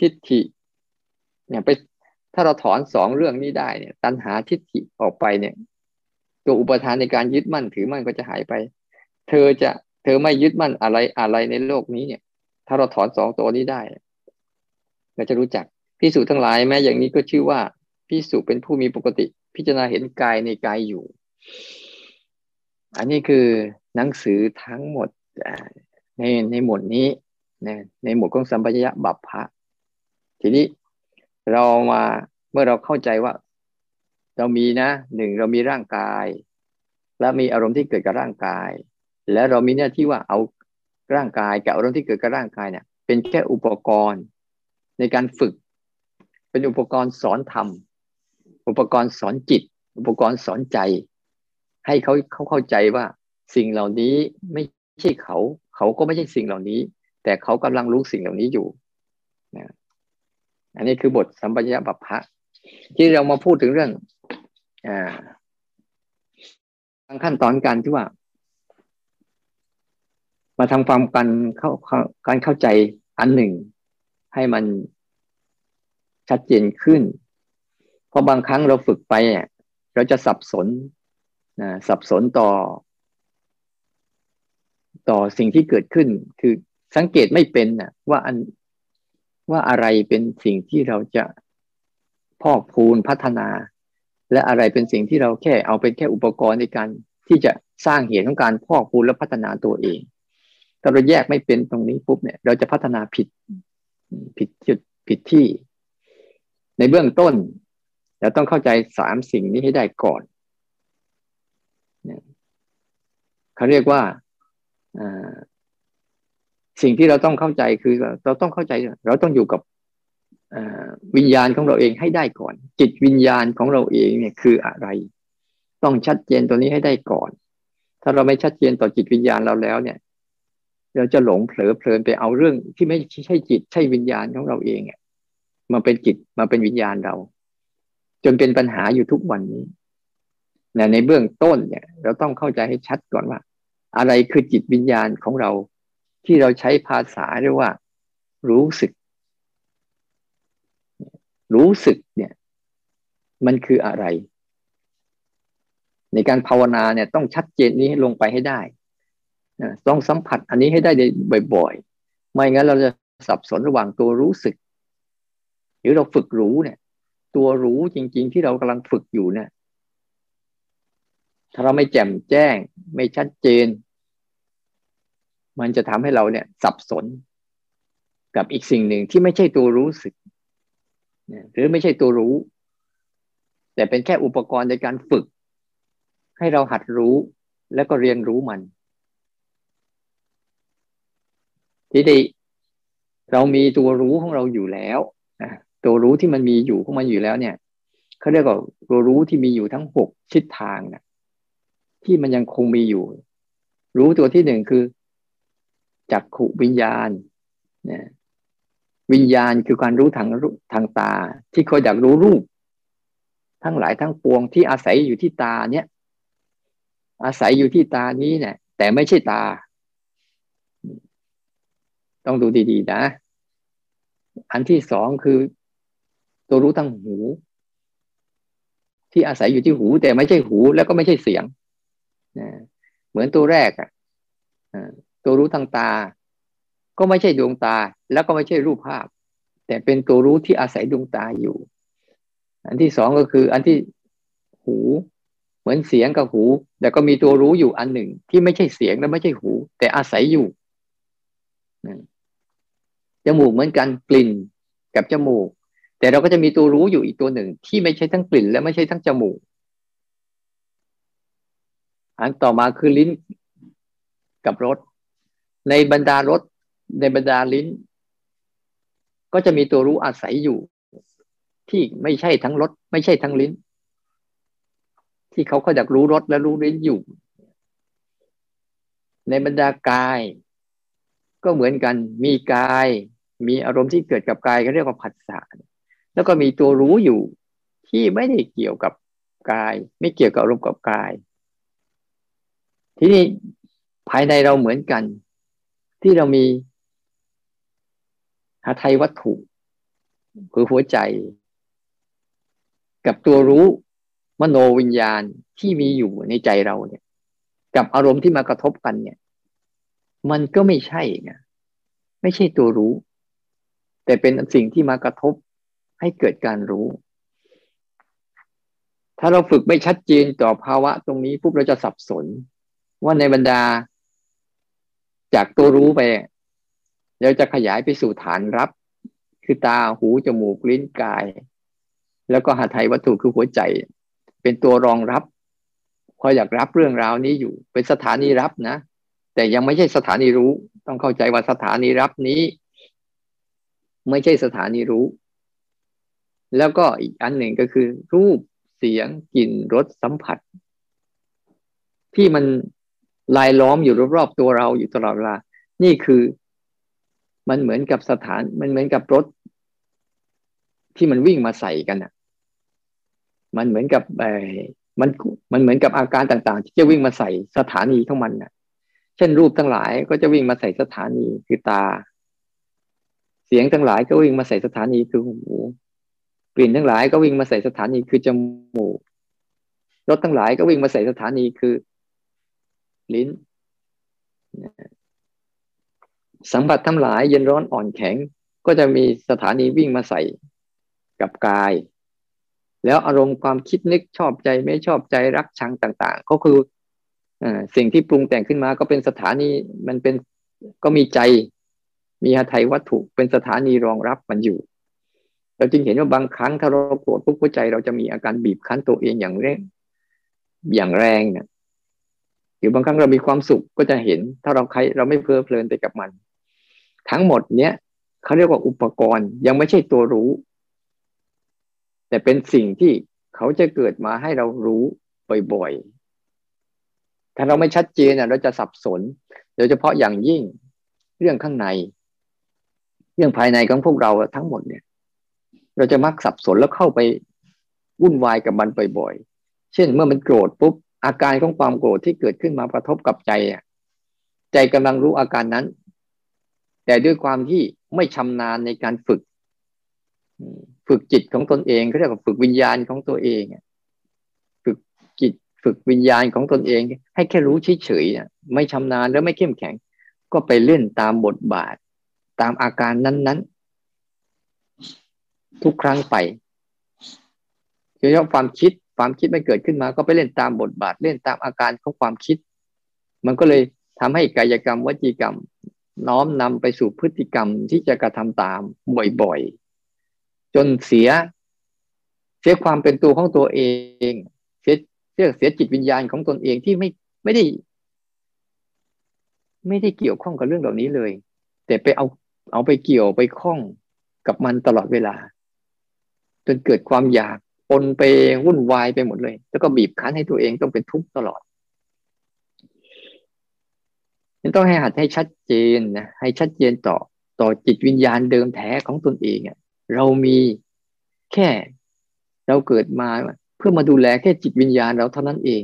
ทิฏฐิ เนี่ยไปถ้าเราถอนสองเรื่องนี้ได้เนี่ย ตัณหาทิฏฐิออกไปเนี่ย ตัวอุปทานในการยึดมั่นถือมั่นก็จะหายไป เธอจะเธอไม่ยึดมั่นอะไรอะไรในโลกนี้เนี่ย ถ้าเราถอนสองตัวนี้ได้เราจะรู้จักพิสูจน์ทั้งหลายแม้อย่างนี้ก็ชื่อว่าพิสูจน์เป็นผู้มีปกติ พิจารณาเห็นกายในกายอยู่ อันนี้คือหนังสือทั้งหมดในในหมวดนี้นะในหมวดของสัมปชัญญะบัพพะทีนี้เรามาเมื่อเราเข้าใจว่า เรามีนะหนึ่งเรามีร่างกาย และมีอารมณ์ที่เกิดกับร่างกาย แล้วเรามีหน้าที่ว่าเอาร่างกายกับอารมณ์ที่เกิดกับร่างกายเนี่ย เป็นแค่อุปกรณ์ ในการฝึก เป็นอุปกรณ์สอนธรรม อุปกรณ์สอนจิต อุปกรณ์สอนใจ ให้เขาเขาเข้าใจว่าสิ่งเหล่านี้ไม่ใช่เขา เขาก็ไม่ใช่สิ่งเหล่านี้ แต่เขากำลังรู้สิ่งเหล่านี้อยู่นะอันนี้คือบทสัมปชัญญะบัพพะ ที่เรามาพูดถึงเรื่องอ่าขั้นตอนการที่ว่า มาทำความกันเข้าการเข้าใจอันหนึ่ง ให้มันชัดเจนขึ้น เพราะบางครั้งเราฝึกไปเนี่ยเราจะสับสนนะสับสนต่อ ต่อสิ่งที่เกิดขึ้น คือสังเกตไม่เป็นนะว่าอันว่าอะไรเป็นสิ่งที่เราจะ พอกพูนพัฒนา และอะไรเป็นสิ่งที่เราแค่เอาเป็นแค่อุปกรณ์ในการที่จะสร้างเหตุของการพอกพูนและพัฒนาตัวเอง ถ้าเราแยกไม่เป็นตรงนี้ปุ๊บเนี่ย เราจะพัฒนาผิดผิดจุดผิดที่ ในเบื้องต้นเราต้องเข้าใจสามสิ่งนี้ให้ได้ก่อนเขาเรียกว่าสิ่งที่เราต้องเข้าใจคือเราต้องเข้าใจ เราต้องอยู่กับ วิญญาณของเราเองให้ได้ก่อน จิตวิญญาณของเราเองเนี่ยคืออะไร ต้องชัดเจนตัวนี้ให้ได้ก่อน ถ้าเราไม่ชัดเจนต่อจิตวิญญาณเราแล้วเนี่ย เราจะหลงเผลอเพลินไปเอาเรื่องที่ไม่ใช่จิตใช่วิญญาณของเราเองเ่ยมาเป็นจิตมาเป็นวิญญาณเรา จนเป็นปัญหาอยู่ทุกวันนี้ในเบื้องต้นเนี่ย เราต้องเข้าใจให้ชัดก่อนว่า อะไรคือจิตวิญญาณของเรา ที่เราใช้ภาษาเรียกว่า รู้สึก รู้สึกเนี่ย มันคืออะไร ในการภาวนาเนี่ย ต้องชัดเจนนี้ให้ลงไปให้ได้ต้องสัมผัสอันนี้ให้ได้บ่อยๆ ไม่งั้นเราจะสับสนระหว่างตัวรู้สึก หรือเราฝึกรู้เนี่ย ตัวรู้จริง ๆ ที่เรากำลังฝึกอยู่เนี่ย ถ้าเราไม่แจ่มแจ้ง ไม่ชัดเจน มันจะทำให้เราเนี่ย สับสนกับอีกสิ่งหนึ่งที่ไม่ใช่ตัวรู้สึก หรือไม่ใช่ตัวรู้ แต่เป็นแค่อุปกรณ์ในการฝึก ให้เราหัดรู้แล้วก็เรียนรู้มัน ทีนี้เรามีตัวรู้ของเราอยู่แล้วตัวรู้ที่มันมีอยู่ของมันอยู่แล้วเนี่ยเขาเรียกว่าตัวรู้ที่มีอยู่ทั้งหกชิดทางนะที่มันยังคงมีอยู่ รู้ตัวที่หนึ่งคือจักขุวิญญาณเนี่ย วิญญาณคือการรู้ทางทางตา ที่เขาอยากรู้รูป ทั้งหลายทั้งปวงที่อาศัยอยู่ที่ตาเนี่ย อาศัยอยู่ที่ตานี้เนี่ย แต่ไม่ใช่ตา ต้องดูดีๆนะ อันที่สองคือ ตัวรู้ทางหู ที่อาศัยอยู่ที่หู แต่ไม่ใช่หู แล้วก็ไม่ใช่เสียงเหมือนตัวแรกอะตัวรู้ทางตา ก็ไม่ใช่ดวงตา แล้วก็ไม่ใช่รูปภาพ แต่เป็นตัวรู้ที่อาศัยดวงตาอยู่ อันที่สองก็คือ อันที่หู เหมือนเสียงกับหู แต่ก็มีตัวรู้อยู่อันหนึ่ง ที่ไม่ใช่เสียงและไม่ใช่หู แต่อาศัยอยู่จมูกเหมือนกันกลิ่นกับจมูก แต่เราก็จะมีตัวรู้อยู่อีกตัวหนึ่ง ที่ไม่ใช่ทั้งกลิ่น และไม่ใช่ทั้งจมูก อันต่อมาคือลิ้นกับรสในบรรดารส ในบรรดาลิ้น ก็จะมีตัวรู้อาศัยอยู่ ที่ไม่ใช่ทั้งรสไม่ใช่ทั้งลิ้น ที่เขาก็อยากรู้รสและรู้ลิ้นอยู่ ในบรรดากาย ก็เหมือนกันมีกาย มีอารมณ์ที่เกิดกับกายเขาเรียกว่าผัสสะแล้วก็มีตัวรู้อยู่ ที่ไม่ได้เกี่ยวกับกาย ไม่เกี่ยวกับอารมณ์กับกาย ทีนี้ภายในเราเหมือนกัน ที่เรามี หาไทยวัตถุ คือหัวใจ กับตัวรู้มโนวิญญาณที่มีอยู่ในใจเราเนี่ย กับอารมณ์ที่มากระทบกันเนี่ย มันก็ไม่ใช่ไงไม่ใช่ตัวรู้ แต่เป็นสิ่งที่มากระทบให้เกิดการรู้ ถ้าเราฝึกไม่ชัดเจนต่อภาวะตรงนี้ปุ๊บเราจะสับสน ว่าในบรรดา จากตัวรู้ไป เราจะขยายไปสู่ฐานรับ คือตาหูจมูกลิ้นกาย แล้วก็หาไทยวัตถุคือหัวใจ เป็นตัวรองรับคออยากรับเรื่องราวนี้อยู่ เป็นสถานีรับนะ แต่ยังไม่ใช่สถานีรู้ ต้องเข้าใจว่าสถานีรับนี้ ไม่ใช่สถานีรู้ แล้วก็อีกอันหนึ่งก็คือ รูปเสียงกลิ่นรสสัมผัส ที่มันลายล้อมอยู่รอบๆตัวเราอยู่ตลอดเวลา นี่คือ มันเหมือนกับสถาน มันเหมือนกับรถ ที่มันวิ่งมาใส่กันอะ มันเหมือนกับไอ้มันมันเหมือนกับอาการต่างๆ ที่จะวิ่งมาใส่สถานีของมันนะเช่นรูปทั้งหลายก็จะวิ่งมาใส่สถานีคือตา เสียงทั้งหลายก็วิ่งมาใส่สถานีคือหูกลิ่นทั้งหลายก็วิ่งมาใส่สถานีคือจมูกรถทั้งหลายก็วิ่งมาใส่สถานีคือ ลิ้น สัมผัสทั้งหลายเย็นร้อนอ่อนแข็ง ก็จะมีสถานีวิ่งมาใส่กับกาย แล้วอารมณ์ความคิดนึกชอบใจไม่ชอบใจรักชังต่าง ๆ ก็คืออสิ่งที่ปรุงแต่งขึ้นมาก็เป็นสถานีมันเป็นก็มีใจ มีหทัยวัตถุเป็นสถานีรองรับมันอยู่ เราจึงเห็นว่าบางครั้งถ้าเราโกรธปุ๊บหัวใจ เราจะมีอาการบีบคั้นตัวเองอย่างแรงอย่างแรงเนี่ยหรือบางครั้งเรามีความสุขก็จะเห็น ถ้าเราใครเราไม่เพลิดเพลินไปกับมัน ทั้งหมดเนี้ยเขาเรียกว่าอุปกรณ์ยังไม่ใช่ตัวรู้ แต่เป็นสิ่งที่เขาจะเกิดมาให้เรารู้บ่อยๆ ถ้าเราไม่ชัดเจนเราจะสับสน โดยเฉพาะอย่างยิ่งเรื่องข้างใน เรื่องภายในของพวกเราทั้งหมดเนี่ย เราจะมักสับสนแล้วเข้าไปวุ่นวายกับมันบ่อยๆ เช่นเมื่อมันโกรธปุ๊บอาการของความโกรธที่เกิดขึ้นมากระทบกับใจอะใจกำลังรู้อาการนั้น แต่ด้วยความที่ไม่ชำนาญในการฝึก ฝึกจิตของตนเองเขาเรียกว่าฝึกวิญญาณของตัวเองฝึกจิตฝึกวิญญาณของตนเอง ให้แค่รู้เฉยๆไม่ชำนาญแล้วไม่เข้มแข็ง ก็ไปเล่นตามบทบาท ตามอาการนั้น ๆ ทุกครั้งไปโดยเฉพาะความคิดความคิดไม่เกิดขึ้นมา ก็ไปเล่นตามบทบาท เล่นตามอาการของความคิด มันก็เลยทำให้กายกรรมวจีกรรม น้อมนำไปสู่พฤติกรรมที่จะกระทำตามบ่อยๆ จนเสีย เสียความเป็นตัวของตัวเอง เสียเสียเสียจิตวิญญาณของตนเองที่ไม่ไม่ได้ ไม่ได้เกี่ยวข้องกับเรื่องเหล่านี้เลย แต่ไปเอาเอาไปเกี่ยวไปข้องกับมันตลอดเวลา จนเกิดความอยากปนไปวุ่นวายไปหมดเลย แล้วก็บีบคั้นให้ตัวเองต้องเป็นทุกข์ตลอด นี่ต้องให้หัดให้ชัดเจนนะให้ชัดเจนต่อต่อจิตวิญญาณเดิมแท้ของตนเองอะเรามีแค่เราเกิดมาเพื่อมาดูแลแค่จิตวิญญาณเราเท่านั้นเอง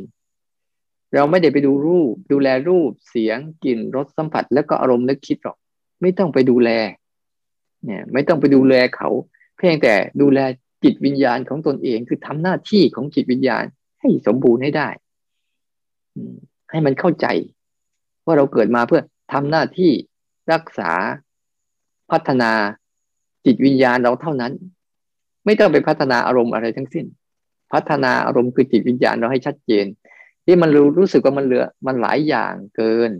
เราไม่ได้ไปดูรูป ดูแลรูปเสียงกลิ่นรสสัมผัส แล้วก็อารมณ์นึกคิดหรอก ไม่ต้องไปดูแลเนี่ยไม่ต้องไปดูแลเขา เพียงแต่ดูแลจิตวิญญาณของตนเองคือทำหน้าที่ของจิตวิญญาณให้สมบูรณ์ให้ได้ ให้มันเข้าใจ ว่าเราเกิดมาเพื่อทำหน้าที่รักษาพัฒนาจิตวิญญาณเราเท่านั้น ไม่ต้องไปพัฒนาอารมณ์อะไรทั้งสิ้น พัฒนาอารมณ์คือจิตวิญญาณเราให้ชัดเจน ที่มันรู้รู้สึกว่ามันเหลือมันหลายอย่างเกิน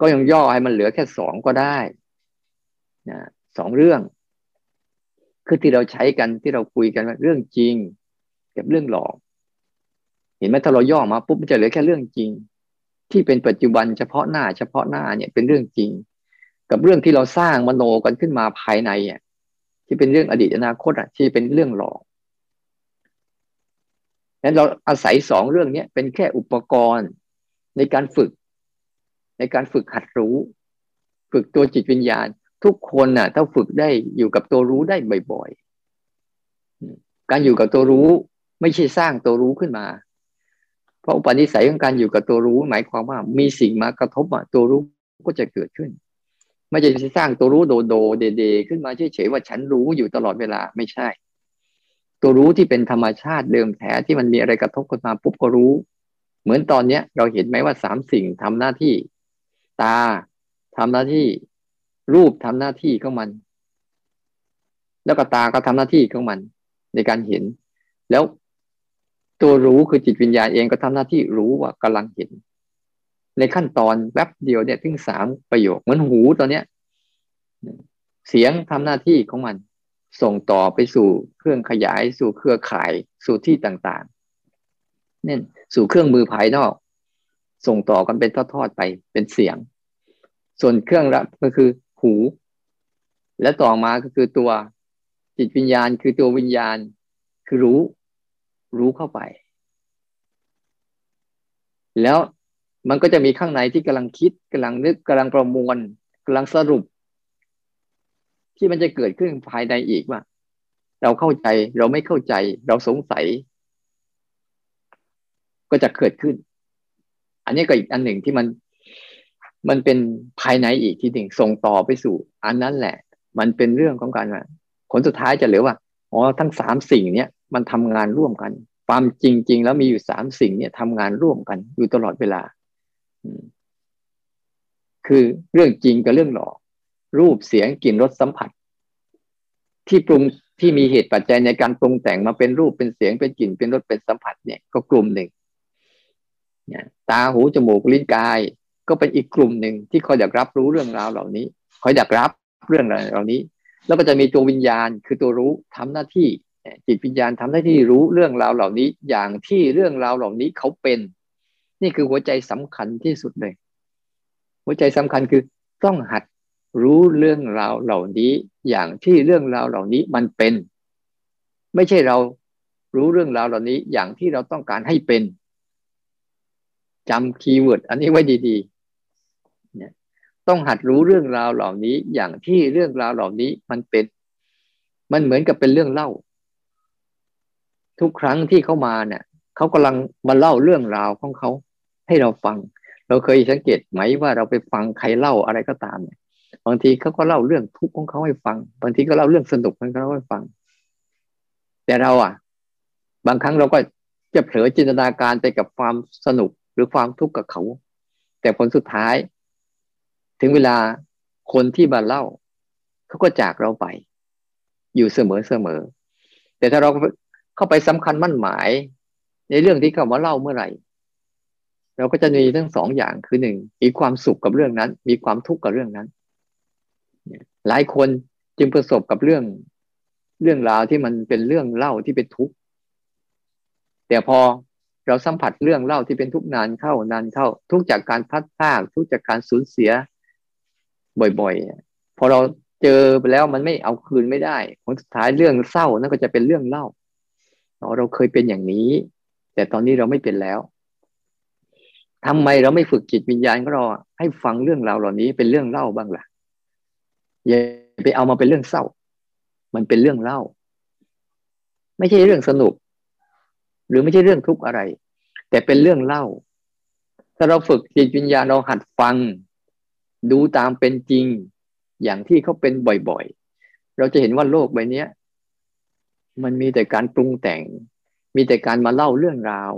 ก็ยังย่อให้มันเหลือแค่สองก็ได้นะสองเรื่อง คือที่เราใช้กันที่เราคุยกันว่าเรื่องจริง กับเรื่องหลอก เห็นไหมถ้าเราย่อมาปุ๊บมันจะเหลือแค่เรื่องจริง ที่เป็นปัจจุบันเฉพาะหน้าเฉพาะหน้าเนี่ยเป็นเรื่องจริง กับเรื่องที่เราสร้างมโนกันขึ้นมาภายในอะที่เป็นเรื่องอดีตอนาคตอะที่เป็นเรื่องหลอกนั้นเราอาศัยสองเรื่องนี้เป็นแค่อุปกรณ์ในการฝึก ในการฝึกหัดรู้ ฝึกตัวจิตวิญญาณ ทุกคนน่ะ ถ้าฝึกได้อยู่กับตัวรู้ได้บ่อยๆ การอยู่กับตัวรู้ไม่ใช่สร้างตัวรู้ขึ้นมา เพราะอุปนิสัยของการอยู่กับตัวรู้ หมายความว่ามีสิ่งมากระทบอะตัวรู้ก็จะเกิดขึ้น ไม่ใช่สร้างตัวรู้โดโดเดเดขึ้นมาเฉยๆว่าฉันรู้อยู่ตลอดเวลาไม่ใช่ ตัวรู้ที่เป็นธรรมชาติเดิมแท้ที่มันมีอะไรกระทบกันมาปุ๊บก็รู้ เหมือนตอนเนี้ย เราเห็นไหมว่าสามสิ่งทำหน้าที่ ตาทำหน้าที่ รูปทำหน้าที่ของมัน แล้วก็ตาก็ทำหน้าที่ของมัน ในการเห็น แล้ว ตัวรู้คือจิตวิญญาณเองก็ทำหน้าที่รู้ว่ากำลังเห็น ในขั้นตอนแวบเดียวเนี่ยถึงสามประโยคเหมือนหูตอนเนี้ย เสียงทำหน้าที่ของมัน ส่งต่อไปสู่เครื่องขยายสู่เครือข่ายสู่ที่ต่างๆเนี่ยสู่เครื่องมือภายนอก ส่งต่อกันเป็นทอดๆไปเป็นเสียง ส่วนเครื่องรับก็คือหู และต่อมาก็คือตัวจิตวิญญาณคือตัววิญญาณคือรู้ รู้เข้าไป แล้วมันก็จะมีข้างในที่กำลังคิดกำลังนึกกำลังประมวลกำลังสรุป ที่มันจะเกิดขึ้นภายในอีกว่า เราเข้าใจเราไม่เข้าใจ เราสงสัย ก็จะเกิดขึ้น อันนี้ก็อีกอันหนึ่งที่มันมันเป็นภายในอีกทีหนึ่งส่งต่อไปสู่ อันนั้นแหละ มันเป็นเรื่องของการผลสุดท้ายจะเหลือว่าอ๋อทั้งสามสิ่งเนี้ย มันทำงานร่วมกัน ความจริง ๆ แล้วมีอยู่สามสิ่งเนี่ยทำงานร่วมกันอยู่ตลอดเวลาคือเรื่องจริงกับเรื่องหลอก รูปเสียงกลิ่นรสสัมผัส ที่ปรุงที่มีเหตุปัจจัยในการปรุงแต่งมาเป็นรูปเป็นเสียงเป็นกลิ่นเป็นรสเป็นสัมผัสเนี่ยก็กลุ่มหนึ่งตาหูจมูกลิ้นกาย ก็เป็นอีกกลุ่มหนึ่งที่คอยอยากรับรู้เรื่องราวเหล่านี้คอยอยากรับเรื่องราวเหล่านี้ แล้วก็จะมีตัววิญญาณคือตัวรู้ทำหน้าที่ จิตวิญญาณทำหน้ที่รู้เรื่องราวเหล่านี้อย่างที่เรื่องราวเหล่านี้เขาเป็น นี่คือหัวใจสำคัญที่สุดเลย หัวใจสำคัญคือต้องหัดรู้เรื่องราวเหล่านี้อย่างที่เรื่องราวเหล่านี้มันเป็น ไม่ใช่เรารู้เรื่องราวเหล่านี้อย่างที่เราต้องการให้เป็นจำคีย์เวิร์ดอันนี้ไว้ดีๆเนี่ยต้องหัดรู้เรื่องราวเหล่านี้อย่างที่เรื่องราวเหล่านี้มันเป็น มันเหมือนกับเป็นเรื่องเล่า ทุกครั้งที่เขามาเนี่ยเขากำลังมาเล่าเรื่องราวของเขาให้เราฟัง เราเคยสังเกตไหมว่าเราไปฟังใครเล่าอะไรก็ตามเนี่ยบางทีเขาก็เล่าเรื่องทุกข์ของเขาให้ฟัง บางทีก็เล่าเรื่องสนุกของเขาให้ฟัง แต่เราอะ บางครั้งเราก็จะเผลอจินตนาการไปกับความสนุกหรือความทุกข์กับเขา แต่ผลสุดท้าย ถึงเวลาคนที่มาเล่าเขาก็จากเราไป อยู่เสมอเสมอแต่ถ้าเรา เข้าไปสำคัญมั่นหมาย ในเรื่องที่เขามาเล่าเมื่อไหร่ เราก็จะมีทั้งสองอย่างคือหนึ่งมีความสุขกับเรื่องนั้น มีความทุกข์กับเรื่องนั้น หลายคนจึงประสบกับเรื่องเรื่องราวที่มันเป็นเรื่องเล่าที่เป็นทุกข์แต่พอเราสัมผัสเรื่องเล่าที่เป็นทุกนานเข้านานเข้า ทุกจากการพัดพากทุกจากการสูญเสีย บ่อยๆ พอเราเจอไปแล้วมันไม่เอาคืนไม่ได้ผลสุดท้ายเรื่องเศร้านั่นก็จะเป็นเรื่องเล่า เราเคยเป็นอย่างนี้ แต่ตอนนี้เราไม่เป็นแล้วทำไมเราไม่ฝึกจิตวิญญาณของเราให้ฟังเรื่องราวเหล่านี้เป็นเรื่องเล่าบ้างล่ะอย่าไปเอามาเป็นเรื่องเศร้า มันเป็นเรื่องเล่า ไม่ใช่เรื่องสนุก หรือไม่ใช่เรื่องทุกข์อะไร แต่เป็นเรื่องเล่า ถ้าเราฝึกจิตวิญญาณเราหัดฟัง ดูตามเป็นจริง อย่างที่เขาเป็นบ่อยๆ เราจะเห็นว่าโลกใบนี้ มันมีแต่การปรุงแต่ง มีแต่การมาเล่าเรื่องราว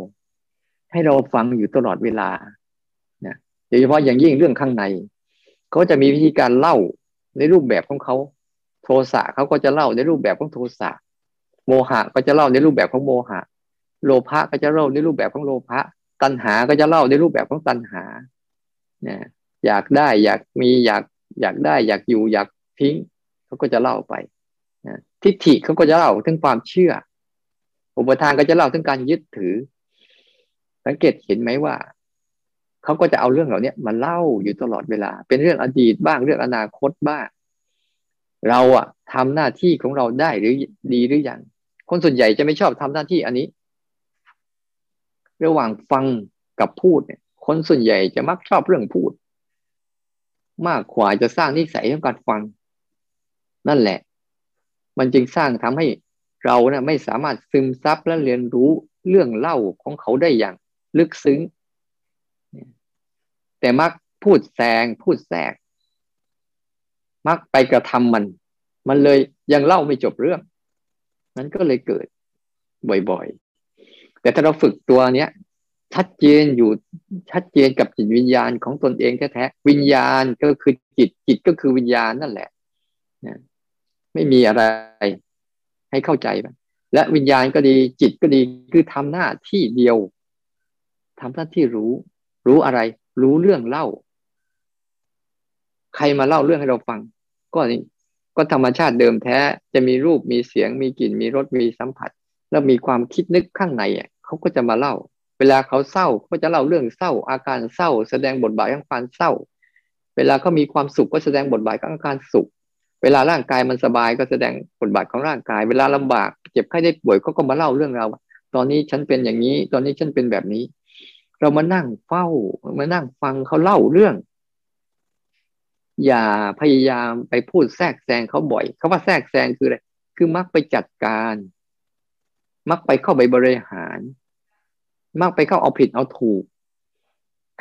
ให้เราฟังอยู่ตลอดเวลานะโดยเฉพาะอย่างยิ่งเรื่องข้างในเขาจะมีวิธีการเล่าในรูปแบบของเขาโทสะเขาก็จะเล่าในรูปแบบของโทสะโมหะก็จะเล่าในรูปแบบของโมหะ โลภะก็จะเล่าในรูปแบบของโลภะตัณหาก็จะเล่าในรูปแบบของตัณหานะอยากได้อยากมีอยากอยากได้ อยากอยู่อยากทิ้งเขาก็จะเล่าไป ทิฏฐิเขาก็จะเล่าถึงความเชื่อ อุปทานก็จะเล่าถึงการยึดถือ สังเกตเห็นไหมว่าเขาก็จะเอาเรื่องเหล่านี้มาเล่าอยู่ตลอดเวลา เป็นเรื่องอดีตบ้างเรื่องอนาคตบ้าง เราอะทำหน้าที่ของเราได้หรือดีหรือยังคนส่วนใหญ่จะไม่ชอบทำหน้าที่อันนี้ ระหว่างฟังกับพูดเนี่ย คนส่วนใหญ่จะมักชอบเรื่องพูด มากกว่าจะสร้างนิสัยของการฟัง นั่นแหละ มันจึงสร้างทำให้เราเนะี่ยไม่สามารถซึมซับและเรียนรู้เรื่องเล่าของเขาได้อย่างลึกซึ้ง แต่มักพูดแซงพูดแทรก มักไปกระทำมัน มันเลยยังเล่าไม่จบเรื่อง นั้นก็เลยเกิดบ่อยๆ แต่ถ้าเราฝึกตัวเนี้ยชัดเจนอยู่ชัดเจนกับจิตวิญญาณของตนเองแท้ๆวิญญาณก็คือจิตจิตก็คือวิญญาณนั่นแหละ ไม่มีอะไรให้เข้าใจไปและวิญญาณก็ดีจิตก็ดีคือทำหน้าที่เดียวทำหน้าที่รู้ รู้อะไร รู้เรื่องเล่า ใครมาเล่าเรื่องให้เราฟัง ก็ก็ธรรมชาติเดิมแท้ จะมีรูปมีเสียง มีกลิ่นมีรสมีสัมผัส แล้วมีความคิดนึกข้างในอะเขาก็จะมาเล่า เวลาเขาเศร้าก็จะเล่าเรื่องเศร้า อาการเศร้า แสดงบทบาทของความเศร้า เวลาเขามีความสุขก็แสดงบทบาทของอาการสุข เวลาร่างกายมันสบายก็แสดงบทบาทของร่างกาย เวลาลำบากเจ็บไข้ได้ป่วยเขาก็มาเล่าเรื่องเราตอนนี้ฉันเป็นอย่างนี้ ตอนนี้ฉันเป็นแบบนี้ เรามานั่งเฝ้ามานั่งฟังเขาเล่าเรื่อง อย่าพยายามไปพูดแทรกแซงเขาบ่อยเขาว่าแทรกแซงคืออะไรคือมักไปจัดการ มักไปเข้าไปบริหาร มักไปเข้าเอาผิดเอาถูก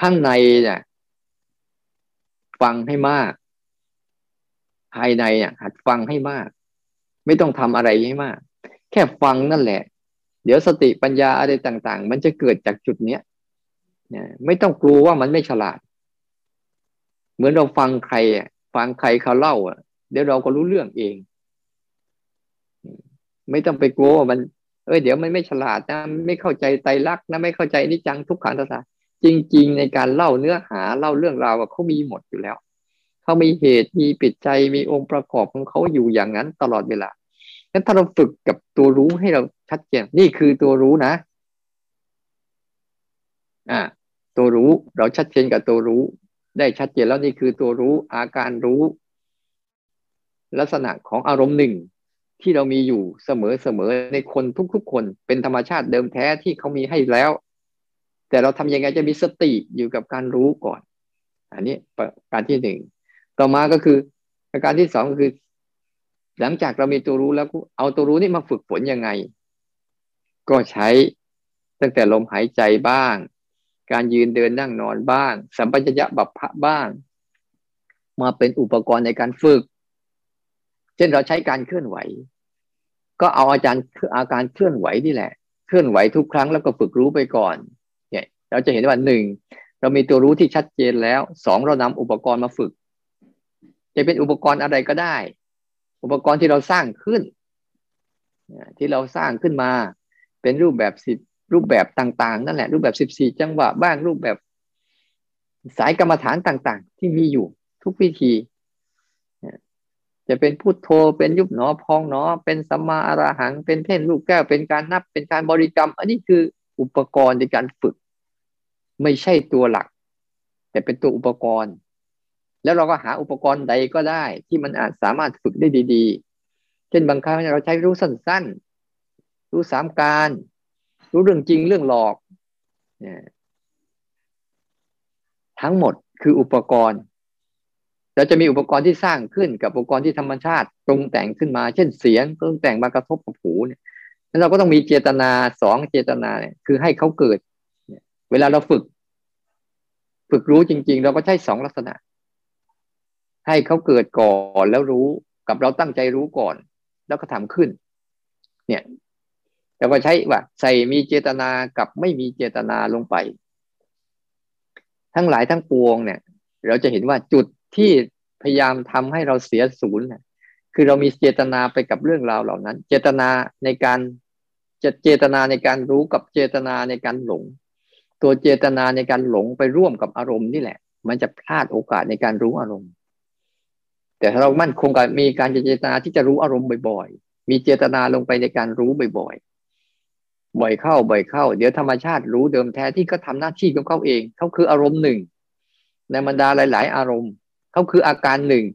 ข้างในเนี่ยฟังให้มาก ภายในเนี่ยหัดฟังให้มาก ไม่ต้องทำอะไรให้มาก แค่ฟังนั่นแหละ เดี๋ยวสติปัญญาอะไรต่าง ๆ มันจะเกิดจากจุดเนี้ยเนี่ยไม่ต้องกลัวว่ามันไม่ฉลาด เหมือนเราฟังใครฟังใครเขาเล่าเดี๋ยวเราก็รู้เรื่องเอง ไม่ต้องไปกลัวว่ามัน เอ้ยเดี๋ยวมันไม่ฉลาดนะไม่เข้าใจไตรลักษณ์นะไม่เข้าใจนิจังทุกขังตาจริง ๆ ในการเล่าเนื้อหาเล่าเรื่องราวเขามีหมดอยู่แล้ว เขามีเหตุมีปิดใจมีองค์ประกอบของเขาอยู่อย่างนั้นตลอดเวลางั้นถ้าเราฝึกกับตัวรู้ให้เราชัดเจนนี่คือตัวรู้นะ อ่า ตัวรู้เราชัดเจนกับตัวรู้ ได้ชัดเจนแล้วนี่คือตัวรู้อาการรู้ ลักษณะของอารมณ์หนึ่งที่เรามีอยู่เสมอเสมอในคนทุกๆ คนเป็นธรรมชาติเดิมแท้ที่เขามีให้แล้ว แต่เราทำยังไงจะมีสติอยู่กับการรู้ก่อน อันนี้การที่หนึ่ง ต่อมาก็คือประการที่สองก็คือ หลังจากเรามีตัวรู้แล้วเอาตัวรู้นี่มาฝึกฝนยังไง ก็ใช้ตั้งแต่ลมหายใจบ้าง การยืนเดินนั่งนอนบ้าง สัมปชัญญะบัพพะบ้าง มาเป็นอุปกรณ์ในการฝึก เช่นเราใช้การเคลื่อนไหว ก็เอาอาจารย์อาการเคลื่อนไหวนี่แหละ เคลื่อนไหวทุกครั้งแล้วก็ฝึกรู้ไปก่อนเนี่ยเราจะเห็นว่าหนึ่งเรามีตัวรู้ที่ชัดเจนแล้วสองเรานำอุปกรณ์มาฝึก จะเป็นอุปกรณ์อะไรก็ได้ อุปกรณ์ที่เราสร้างขึ้น ที่เราสร้างขึ้นมา เป็นรูปแบบสิบรูปแบบต่าง ๆ นั่นแหละ รูปแบบสิบสี่จังหวะบ้างรูปแบบ สายกรรมฐานต่าง ๆ ที่มีอยู่ทุกวิธีจะเป็นพุทโธเป็นยุบหนอพองหนอ เป็นสัมมาอรหัง เป็นเพ่นลูกแก้ว เป็นการนับ เป็นการบริกรรม อันนี้คืออุปกรณ์ในการฝึก ไม่ใช่ตัวหลัก แต่เป็นตัวอุปกรณ์ แล้วเราก็หาอุปกรณ์ใดก็ได้ ที่มันอาจสามารถฝึกได้ดีๆ เช่นบางครั้งเราใช้รู้สั้นๆ รู้สามการ รู้เรื่องจริงเรื่องหลอกเนี่ยทั้งหมดคืออุปกรณ์ เราจะมีอุปกรณ์ที่สร้างขึ้นกับอุปกรณ์ที่ธรรมชาติปรุงแต่งขึ้นมา เช่นเสียงปรุงแต่งมากระทบกับหูเนี่ยแล้วเราก็ต้องมีเจตนาสองเจตนาเนี่ยคือให้เขาเกิด เวลาเราฝึก ฝึกรู้จริง ๆ เราก็ใช้สองลักษณะ ให้เขาเกิดก่อนแล้วรู้กับเราตั้งใจรู้ก่อน แล้วก็ทำขึ้น เนี่ยเราก็ใช้ว่า ใส่มีเจตนากับไม่มีเจตนาลงไป ทั้งหลายทั้งปวงเนี่ย เราจะเห็นว่าจุดที่พยายามทำให้เราเสียศูนย์คือเรามีเจตนาไปกับเรื่องราวเหล่านั้น เจตนาในการจะเจตนาในการรู้กับเจตนาในการหลง ตัวเจตนาในการหลงไปร่วมกับอารมณ์นี่แหละ มันจะพลาดโอกาสในการรู้อารมณ์ แต่ถ้าเรามั่นคงกับมีการเจตนาที่จะรู้อารมณ์บ่อย ๆ มีเจตนาลงไปในการรู้บ่อยๆ บ่อยเข้าบ่อยเข้า เดี๋ยวธรรมชาติรู้เดิมแท้ที่ก็ทำหน้าที่ของเขาเองเขาคืออารมณ์หนึ่ง ในบรรดาหลาย ๆ อารมณ์เขาคืออาการหนึ่ง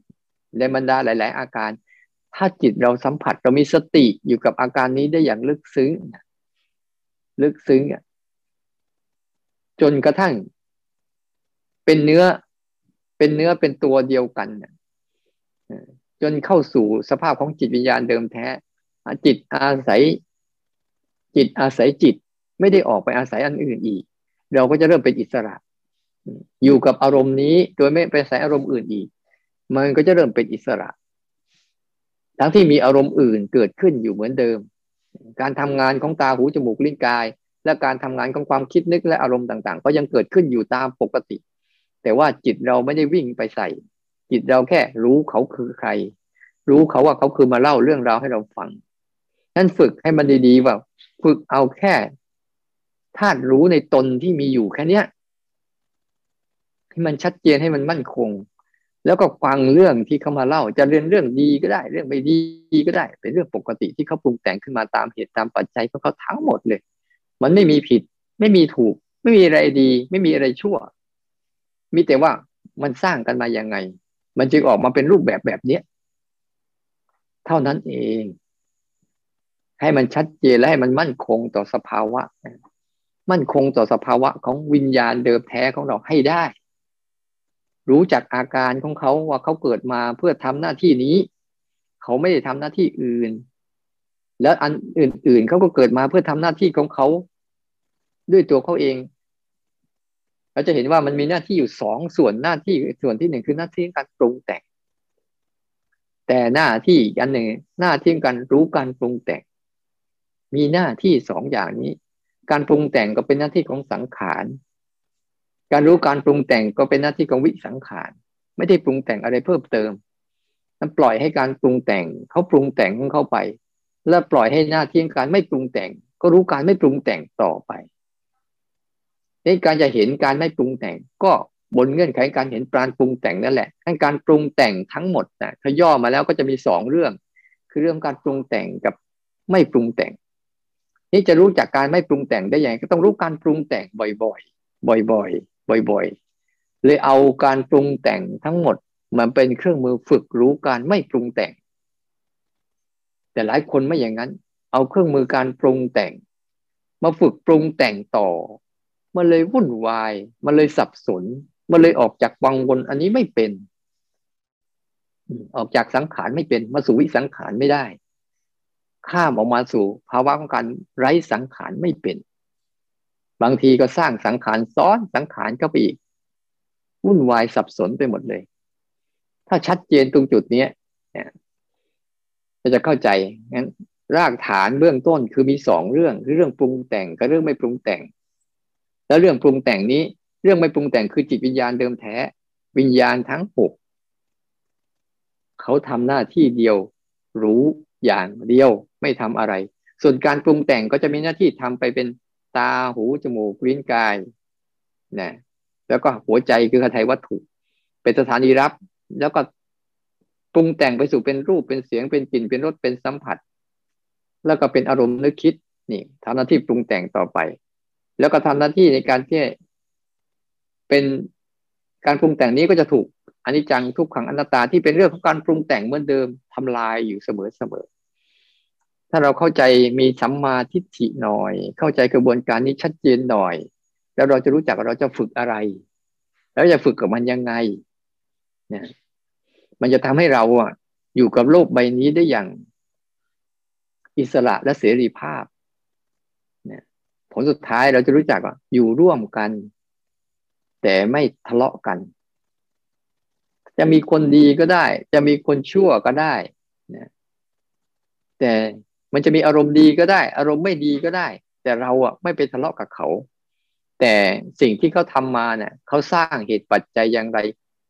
ในบรรดาหลาย ๆ อาการ ถ้าจิตเราสัมผัสเรามีสติอยู่กับอาการนี้ได้อย่างลึกซึ้งลึกซึ้งจนกระทั่ง เป็นเนื้อเป็นเนื้อเป็นตัวเดียวกัน จนเข้าสู่สภาพของจิตวิญญาณเดิมแท้จิตอาศัย จิตอาศัยจิต ไม่ได้ออกไปอาศัยอันอื่นอีก เราก็จะเริ่มเป็นอิสระ อยู่กับอารมณ์นี้โดยไม่ไปใส่อารมณ์อื่นอีก มันก็จะเริ่มเป็นอิสระ ทั้งที่มีอารมณ์อื่นเกิดขึ้นอยู่เหมือนเดิม การทำงานของตาหูจมูกลิ้นกาย และการทำงานของความคิดนึกและอารมณ์ต่าง ๆ ก็ยังเกิดขึ้นอยู่ตามปกติ แต่ว่าจิตเราไม่ได้วิ่งไปใส่ จิตเราแค่รู้เขาคือใคร รู้เขาว่าเขาคือมาเล่าเรื่องราวให้เราฟังนั่นฝึกให้มันดีๆว่าฝึกเอาแค่ธาตุรู้ในตนที่มีอยู่แค่เนี้ยให้มันชัดเจนให้มันมั่นคง แล้วก็ฟังเรื่องที่เขามาเล่า จะเรียนเรื่องดีก็ได้ เรื่องไม่ดีก็ได้ เป็นเรื่องปกติที่เขาปรุงแต่งขึ้นมาตามเหตุตามปัจจัยของเขาทั้งหมดเลย มันไม่มีผิด ไม่มีถูก ไม่มีอะไรดี ไม่มีอะไรชั่ว มีแต่ว่ามันสร้างกันมายังไง มันจึงออกมาเป็นรูปแบบแบบเนี้ยเท่านั้นเอง ให้มันชัดเจนและให้มันมั่นคงต่อสภาวะ มั่นคงต่อสภาวะของวิญญาณเดิมแท้ของเราให้ได้ รู้จักอาการของเขาว่าเขาเกิดมาเพื่อทำหน้าที่นี้ เขาไม่ได้ทำหน้าที่อื่น แล้วอันอื่น ๆเขาก็เกิดมาเพื่อทำหน้าที่ของเขา ด้วยตัวเขาเอง เราจะเห็นว่ามันมีหน้าที่อยู่สองส่วนหน้าที่ส่วนที่หนึ่งคือหน้าที่การปรุงแต่ง แต่หน้าที่อันหนึ่งหน้าที่การรู้การปรุงแต่ง มีหน้าที่สองอย่างนี้ การปรุงแต่งก็เป็นหน้าที่ของสังขาร การรู้การปรุงแต่งก็เป็นหน้าที่ของวิสังขาร ไม่ได้ปรุงแต่งอะไรเพิ่มเติมนั้นปล่อยให้การปรุงแต่งเขาปรุงแต่งของเขาไป แล้วปล่อยให้หน้าที่การไม่ปรุงแต่ง ก็รู้การไม่ปรุงแต่งต่อไป นการจะเห็นการไม่ปรุงแต่ง ก็บนเงื่อนไขการเห็นปราณปรุงแต่งนั่นแหละการปรุงแต่งทั้งหมดนะถ้าย่อมาแล้วก็จะมีสองเรื่อง คือเรื่องการปรุงแต่งกับไม่ปรุงแต่ง นี่จะรู้จากการไม่ปรุงแต่งได้อย่างก็ต้องรู้การปรุงแต่งบ่อยๆ บ่อยๆ บ่อยๆ เลยเอาการปรุงแต่งทั้งหมดมันเป็นเครื่องมือฝึกรู้การไม่ปรุงแต่ง แต่หลายคนไม่อย่างนั้น เอาเครื่องมือการปรุงแต่ง มาฝึกปรุงแต่งต่อ มันเลยวุ่นวาย มันเลยสับสน มันเลยออกจากวังวนอันนี้ไม่เป็น ออกจากสังขารไม่เป็น มาสู่วิสังขารไม่ได้ ข้ามออกมาสู่ภาวะของการไร้สังขารไม่เป็น บางทีก็สร้างสังขารซ้อนสังขารเข้าไปอีก วุ่นวายสับสนไปหมดเลย ถ้าชัดเจนตรงจุดนี้เนี่ยเราจะเข้าใจงั้นรากฐานเบื้องต้นคือมีสองเรื่องคือเรื่องปรุงแต่งกับเรื่องไม่ปรุงแต่ง แล้วเรื่องปรุงแต่งนี้ เรื่องไม่ปรุงแต่งคือจิตวิญญาณเดิมแท้ วิญญาณทั้งหกเขาทำหน้าที่เดียว รู้อย่างเดียวไม่ทำอะไร ส่วนการปรุงแต่งก็จะมีหน้าที่ทำไปเป็นตาหูจมูกลิ้นกายนะแล้วก็หัวใจคือคไทยวัตถุ เป็นสถานีรับ แล้วก็ปรุงแต่งไปสู่เป็นรูปเป็นเสียงเป็นกลิ่นเป็นรสเป็นสัมผัส แล้วก็เป็นอารมณ์นึกคิดนี่ทำหน้าที่ปรุงแต่งต่อไป แล้วก็ทำหน้าที่ในการที่เป็นการปรุงแต่งนี้ก็จะถูกอนิจจังทุกขังอนัตตาที่เป็นเรื่องของการปรุงแต่งเหมือนเดิมทำลายอยู่เสมอเสมอถ้าเราเข้าใจมีสัมมาทิฏฐิหน่อย เข้าใจกระบวนการนี้ชัดเจนหน่อย แล้วเราจะรู้จักเราจะฝึกอะไร แล้วจะฝึกกับมันยังไงเนี่ยมันจะทำให้เราอะอยู่กับโลกใบนี้ได้อย่างอิสระและเสรีภาพ ลสุดท้ายเราจะรู้จักว่าอยู่ร่วมกัน แต่ไม่ทะเลาะกัน จะมีคนดีก็ได้ จะมีคนชั่วก็ได้นะแต่มันจะมีอารมณ์ดีก็ได้ อารมณ์ไม่ดีก็ได้ แต่เราอะไม่ไปทะเลาะกับเขา แต่สิ่งที่เขาทามาเนี่ยเขาสร้างเหตุปัจจัยอย่างไร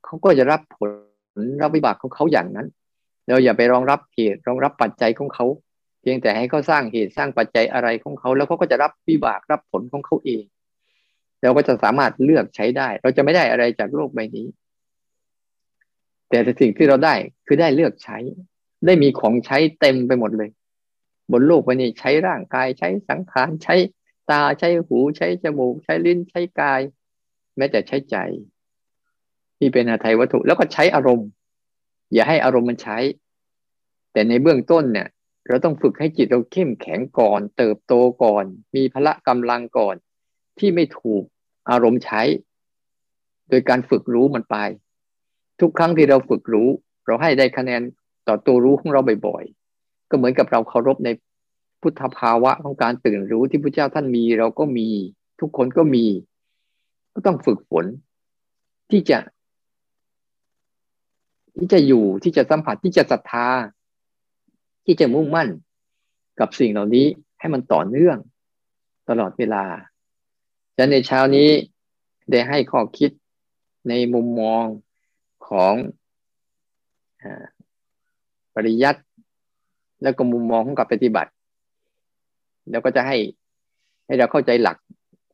เขาก็จะรับผลรับวิบากของเขาอย่างนั้น เราอย่าไปรองรับเหตุรองรับปัจจัยของเขา พียงแต่ให้เขาสร้างเหตุสร้างปัจจัยอะไรของเขา แล้วเขาก็จะรับวิบากรับผลของเขาเอง เราก็จะสามารถเลือกใช้ได้ เราจะไม่ได้อะไรจากโลกใบนี้ แต่สิ่งที่เราได้คือได้เลือกใช้ ได้มีของใช้เต็มไปหมดเลย บนโลกวันนี้ใช้ร่างกายใช้สังขารใช้ตาใช้หูใช้จมูก ใช้ลิ้นใช้กาย แม้แต่ใช้ใจที่เป็นอาไทยวัตถุแล้วก็ใช้อารมณ์ อย่าให้อารมณ์มันใช้ แต่ในเบื้องต้นเนี่ย เราต้องฝึกให้จิตเราเข้มแข็งก่อน เติบโตก่อน มีพละกำลังก่อน ที่ไม่ถูกอารมณ์ใช้ โดยการฝึกรู้มันไป ทุกครั้งที่เราฝึกรู้ เราให้ได้คะแนนต่อตัวรู้ของเราบ่อยๆ ก็เหมือนกับเราเคารพในพุทธภาวะของการตื่นรู้ที่พระเจ้าท่านมีเราก็มี ทุกคนก็มี ก็ต้องฝึกฝน ที่จะ ที่จะอยู่ที่จะสัมผัสที่จะศรัทธา ที่จะมุ่งมั่นกับสิ่งเหล่านี้ให้มันต่อเนื่องตลอดเวลาจะนั้นในเช้านี้ได้ให้ข้อคิดในมุมมองของปริยัติแล้วก็มุมมองของกับปฏิบัติ แล้วก็จะให้ให้เราเข้าใจหลัก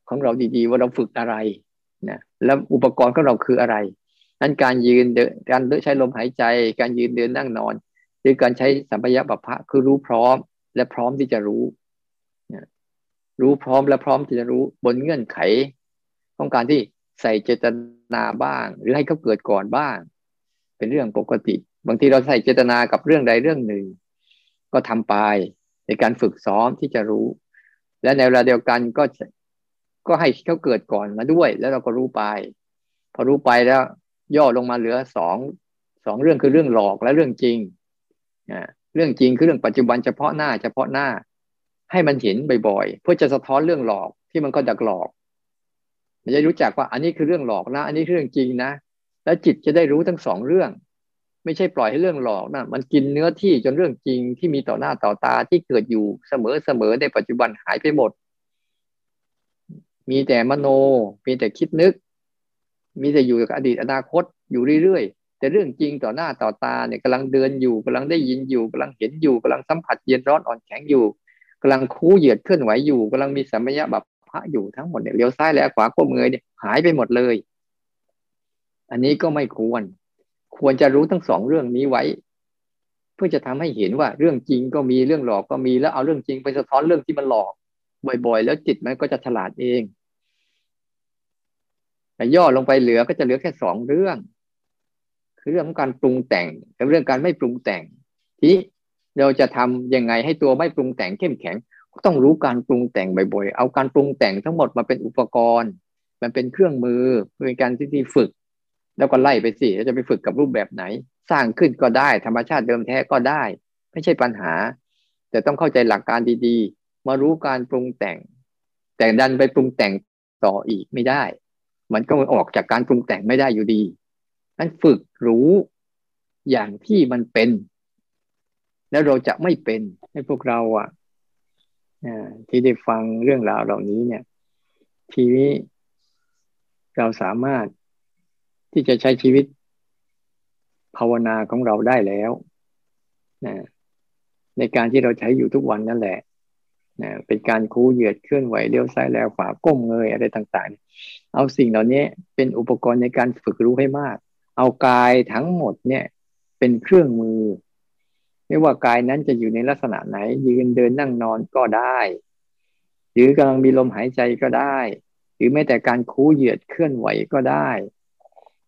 ของเราดีๆ ว่าเราฝึกอะไรนะแล้วอุปกรณ์ของเราคืออะไรนั้นการยืนเดินการใช้ลมหายใจ การยืนเดินนั่งนอน หรือการใช้สัมปยะบัพะคือรู้พร้อม และพร้อมที่จะรู้ รู้พร้อมและพร้อมที่จะรู้บนเงื่อนไขของการที่ใส่เจตนาบ้าง หรือให้เขาเกิดก่อนบ้าง เป็นเรื่องปกติ บางทีเราใส่เจตนากับเรื่องใดเรื่องหนึ่ง ก็ทำไปในการฝึกซ้อมที่จะรู้ และในเวลาเดียวกันก็ก็ให้เขาเกิดก่อนมาด้วย แล้วเราก็รู้ไป พอรู้ไปแล้ว ย่อลงมาเหลือสองสองเรื่องคือเรื่องหลอกและเรื่องจริง เรื่องจริงคือเรื่องปัจจุบันเฉพาะหน้า เฉพาะหน้า ให้มันเห็นบ่อยๆเพื่อจะสะท้อนเรื่องหลอกที่มันก็ดักหลอก มันจะรู้จักว่าอันนี้คือเรื่องหลอกนะ อันนี้เรื่องจริงนะ แล้วจิตจะได้รู้ทั้งสองเรื่อง ไม่ใช่ปล่อยให้เรื่องหลอกนะมันกินเนื้อที่จนเรื่องจริงที่มีต่อหน้าต่อตาที่เกิดอยู่เสมอเสมอในปัจจุบันหายไปหมด มีแต่มโน มีแต่คิดนึก มีแต่อยู่กับอดีตอนาคตอยู่เรื่อยๆ แต่เรื่องจริงต่อหน้าต่อตาเนี่ยกำลังเดินอยู่กำลังได้ยินอยู่กำลังเห็นอยู่กำลังสัมผัสเย็นร้อนอ่อนแข็งอยู่กำลังคู่เหยียดเคลื่อนไหวอยู่กำลังมีสัมยาแบบพระอยู่ทั้งหมดเนี่ยเลี้ยวซ้ายแล้วขวาก้มเงยเนี่ยหายไปหมดเลย อันนี้ก็ไม่ควร ควรจะรู้ทั้งสองเรื่องนี้ไว้ เพื่อจะทำให้เห็นว่าเรื่องจริงก็มีเรื่องหลอกก็มีแล้วเอาเรื่องจริงไปสะท้อนเรื่องที่มันหลอก บ่อย ๆ แล้วจิตมันก็จะฉลาดเองแต่ย่อลงไปเหลือก็จะเหลือแค่สองเรื่อง คือเรื่องของการปรุงแต่งกับเรื่องการไม่ปรุงแต่ง ที่เราจะทำยังไงให้ตัวไม่ปรุงแต่งเข้มแข็ง ต้องรู้การปรุงแต่งบ่อยๆ เอาการปรุงแต่งทั้งหมดมาเป็นอุปกรณ์ มันเป็นเครื่องมือเป็นการที่ที่ฝึก แล้วก็ไล่ไปสิจะไปฝึกกับรูปแบบไหน สร้างขึ้นก็ได้ ธรรมชาติเดิมแท้ก็ได้ ไม่ใช่ปัญหา แต่ต้องเข้าใจหลักการดีๆ มารู้การปรุงแต่ง แต่ดันไปปรุงแต่งต่ออีกไม่ได้ มันก็ออกจากการปรุงแต่งไม่ได้อยู่ดี นั้ฝึกรู้อย่างที่มันเป็น แล้วเราจะไม่เป็นให้พวกเราอะที่ได้ฟังเรื่องราวเหล่านี้เนี่ย ทีนี้เราสามารถที่จะใช้ชีวิต ภาวนาของเราได้แล้วนะในการที่เราใช้อยู่ทุกวันนั่นแหละนะเป็นการคูเหยียดเคลื่อนไหวเลี้ยวซ้ายแล้วขวาก้มเงยอะไรต่าง ๆ เอาสิ่งเหล่านี้เป็นอุปกรณ์ในการฝึกรู้ให้มาก เอากายทั้งหมดเนี่ย เป็นเครื่องมือ ไม่ว่ากายนั้นจะอยู่ในลักษณะไหน ยืนเดินนั่งนอนก็ได้ หรือกำลังมีลมหายใจก็ได้ หรือแม้แต่การคูเหยียดเคลื่อนไหวก็ได้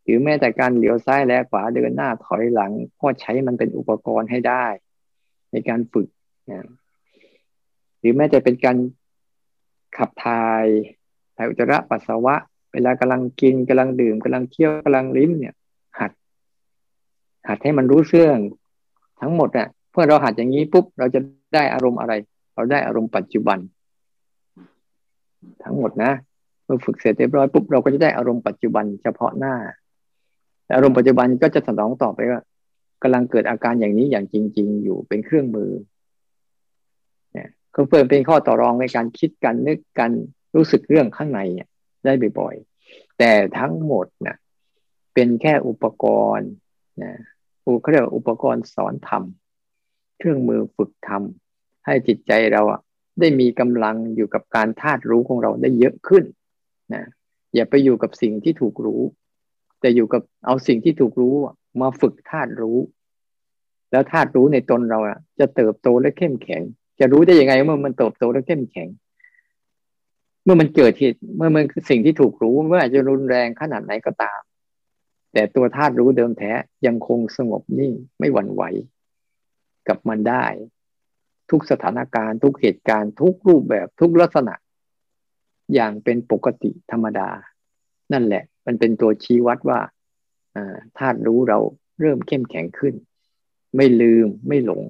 หรือแม้แต่การเหลียวซ้ายและขวาเดินหน้าถอยหลังก็ใช้มันเป็นอุปกรณ์ให้ได้ ในการฝึกนะหรือแม้แต่เป็นการขับถ่ายถ่ายอุจจาระปัสสาวะ เวลากำลังกินกำลังดื่มกำลังเคี้ยวกำลังลิ้มเนี่ย หัดให้มันรู้เรื่องทั้งหมดอะเพื่อเราหัดอย่างนี้ปุ๊บเราจะได้อารมณ์อะไร เราได้อารมณ์ปัจจุบัน ทั้งหมดนะเมื่อฝึกเสร็จเรียบร้อยปุ๊บเราก็จะได้อารมณ์ปัจจุบันเฉพาะหน้า อารมณ์ปัจจุบันก็จะสนองต่อไปว่ากำลังเกิดอาการอย่างนี้อย่างจริง ๆ อยู่เป็นเครื่องมือเนี่ยก็เพื่อเป็นข้อต่อรองในการคิดกันนึกกันรู้สึกเรื่องข้างในได้บ่อยๆแต่ทั้งหมดนะเป็นแค่อุปกรณ์นะ เขาเรียกอุปกรณ์สอนทำเครื่องมือฝึกทำให้จิตใจเราอะได้มีกำลังอยู่กับการธาตุรู้ของเราได้เยอะขึ้นนะอย่าไปอยู่กับสิ่งที่ถูกรู้ แต่อยู่กับเอาสิ่งที่ถูกรู้มาฝึกธาตุรู้ แล้วธาตุรู้ในตนเราอะจะเติบโตและเข้มแข็ง จะรู้ได้ยังไงเมื่อมันเติบโตและเข้มแข็ง เมื่อมันเกิดเหตุเมื่อมันสิ่งที่ถูกรู้เมื่ออาจจะรุนแรงขนาดไหนก็ตาม แต่ตัวธาตุรู้เดิมแท้ยังคงสงบนิ่งไม่หวั่นไหว กับมันได้ ทุกสถานการณ์ทุกเหตุการณ์ทุกรูปแบบทุกลักษณะ อย่างเป็นปกติธรรมดา นั่นแหละ มันเป็นตัวชี้วัดว่าธาตุรู้เราเริ่มเข้มแข็งขึ้น ไม่ลืมไม่หลง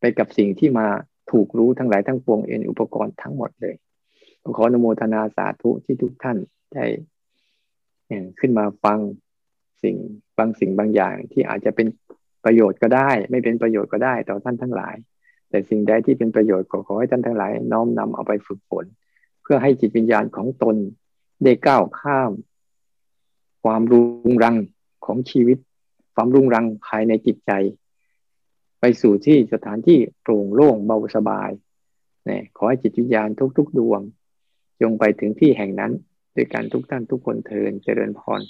ไปกับสิ่งที่มาถูกรู้ทั้งหลายทั้งปวงเอ็นอุปกรณ์ทั้งหมดเลยขออนุโมทนาสาธุที่ทุกท่านได้ขึ้นมาฟัง สิ่งบางสิ่งบางอย่างที่อาจจะเป็นประโยชน์ก็ได้ ไม่เป็นประโยชน์ก็ได้ต่อท่านทั้งหลาย แต่สิ่งใดที่เป็นประโยชน์ก็ขอให้ท่านทั้งหลาย น้อมนำเอาไปฝึกฝน เพื่อให้จิตวิญญาณของตนได้ก้าวข้าม ความรุงรังของชีวิต ความรุงรังภายในจิตใจ ไปสู่ที่สถานที่โปร่งโล่งเบาสบายเนี่ยขอให้จิตวิญญาณทุก ๆ ดวงจงไปถึงที่แห่งนั้นด้วยการทุกท่านทุกคนเทินเจริญพร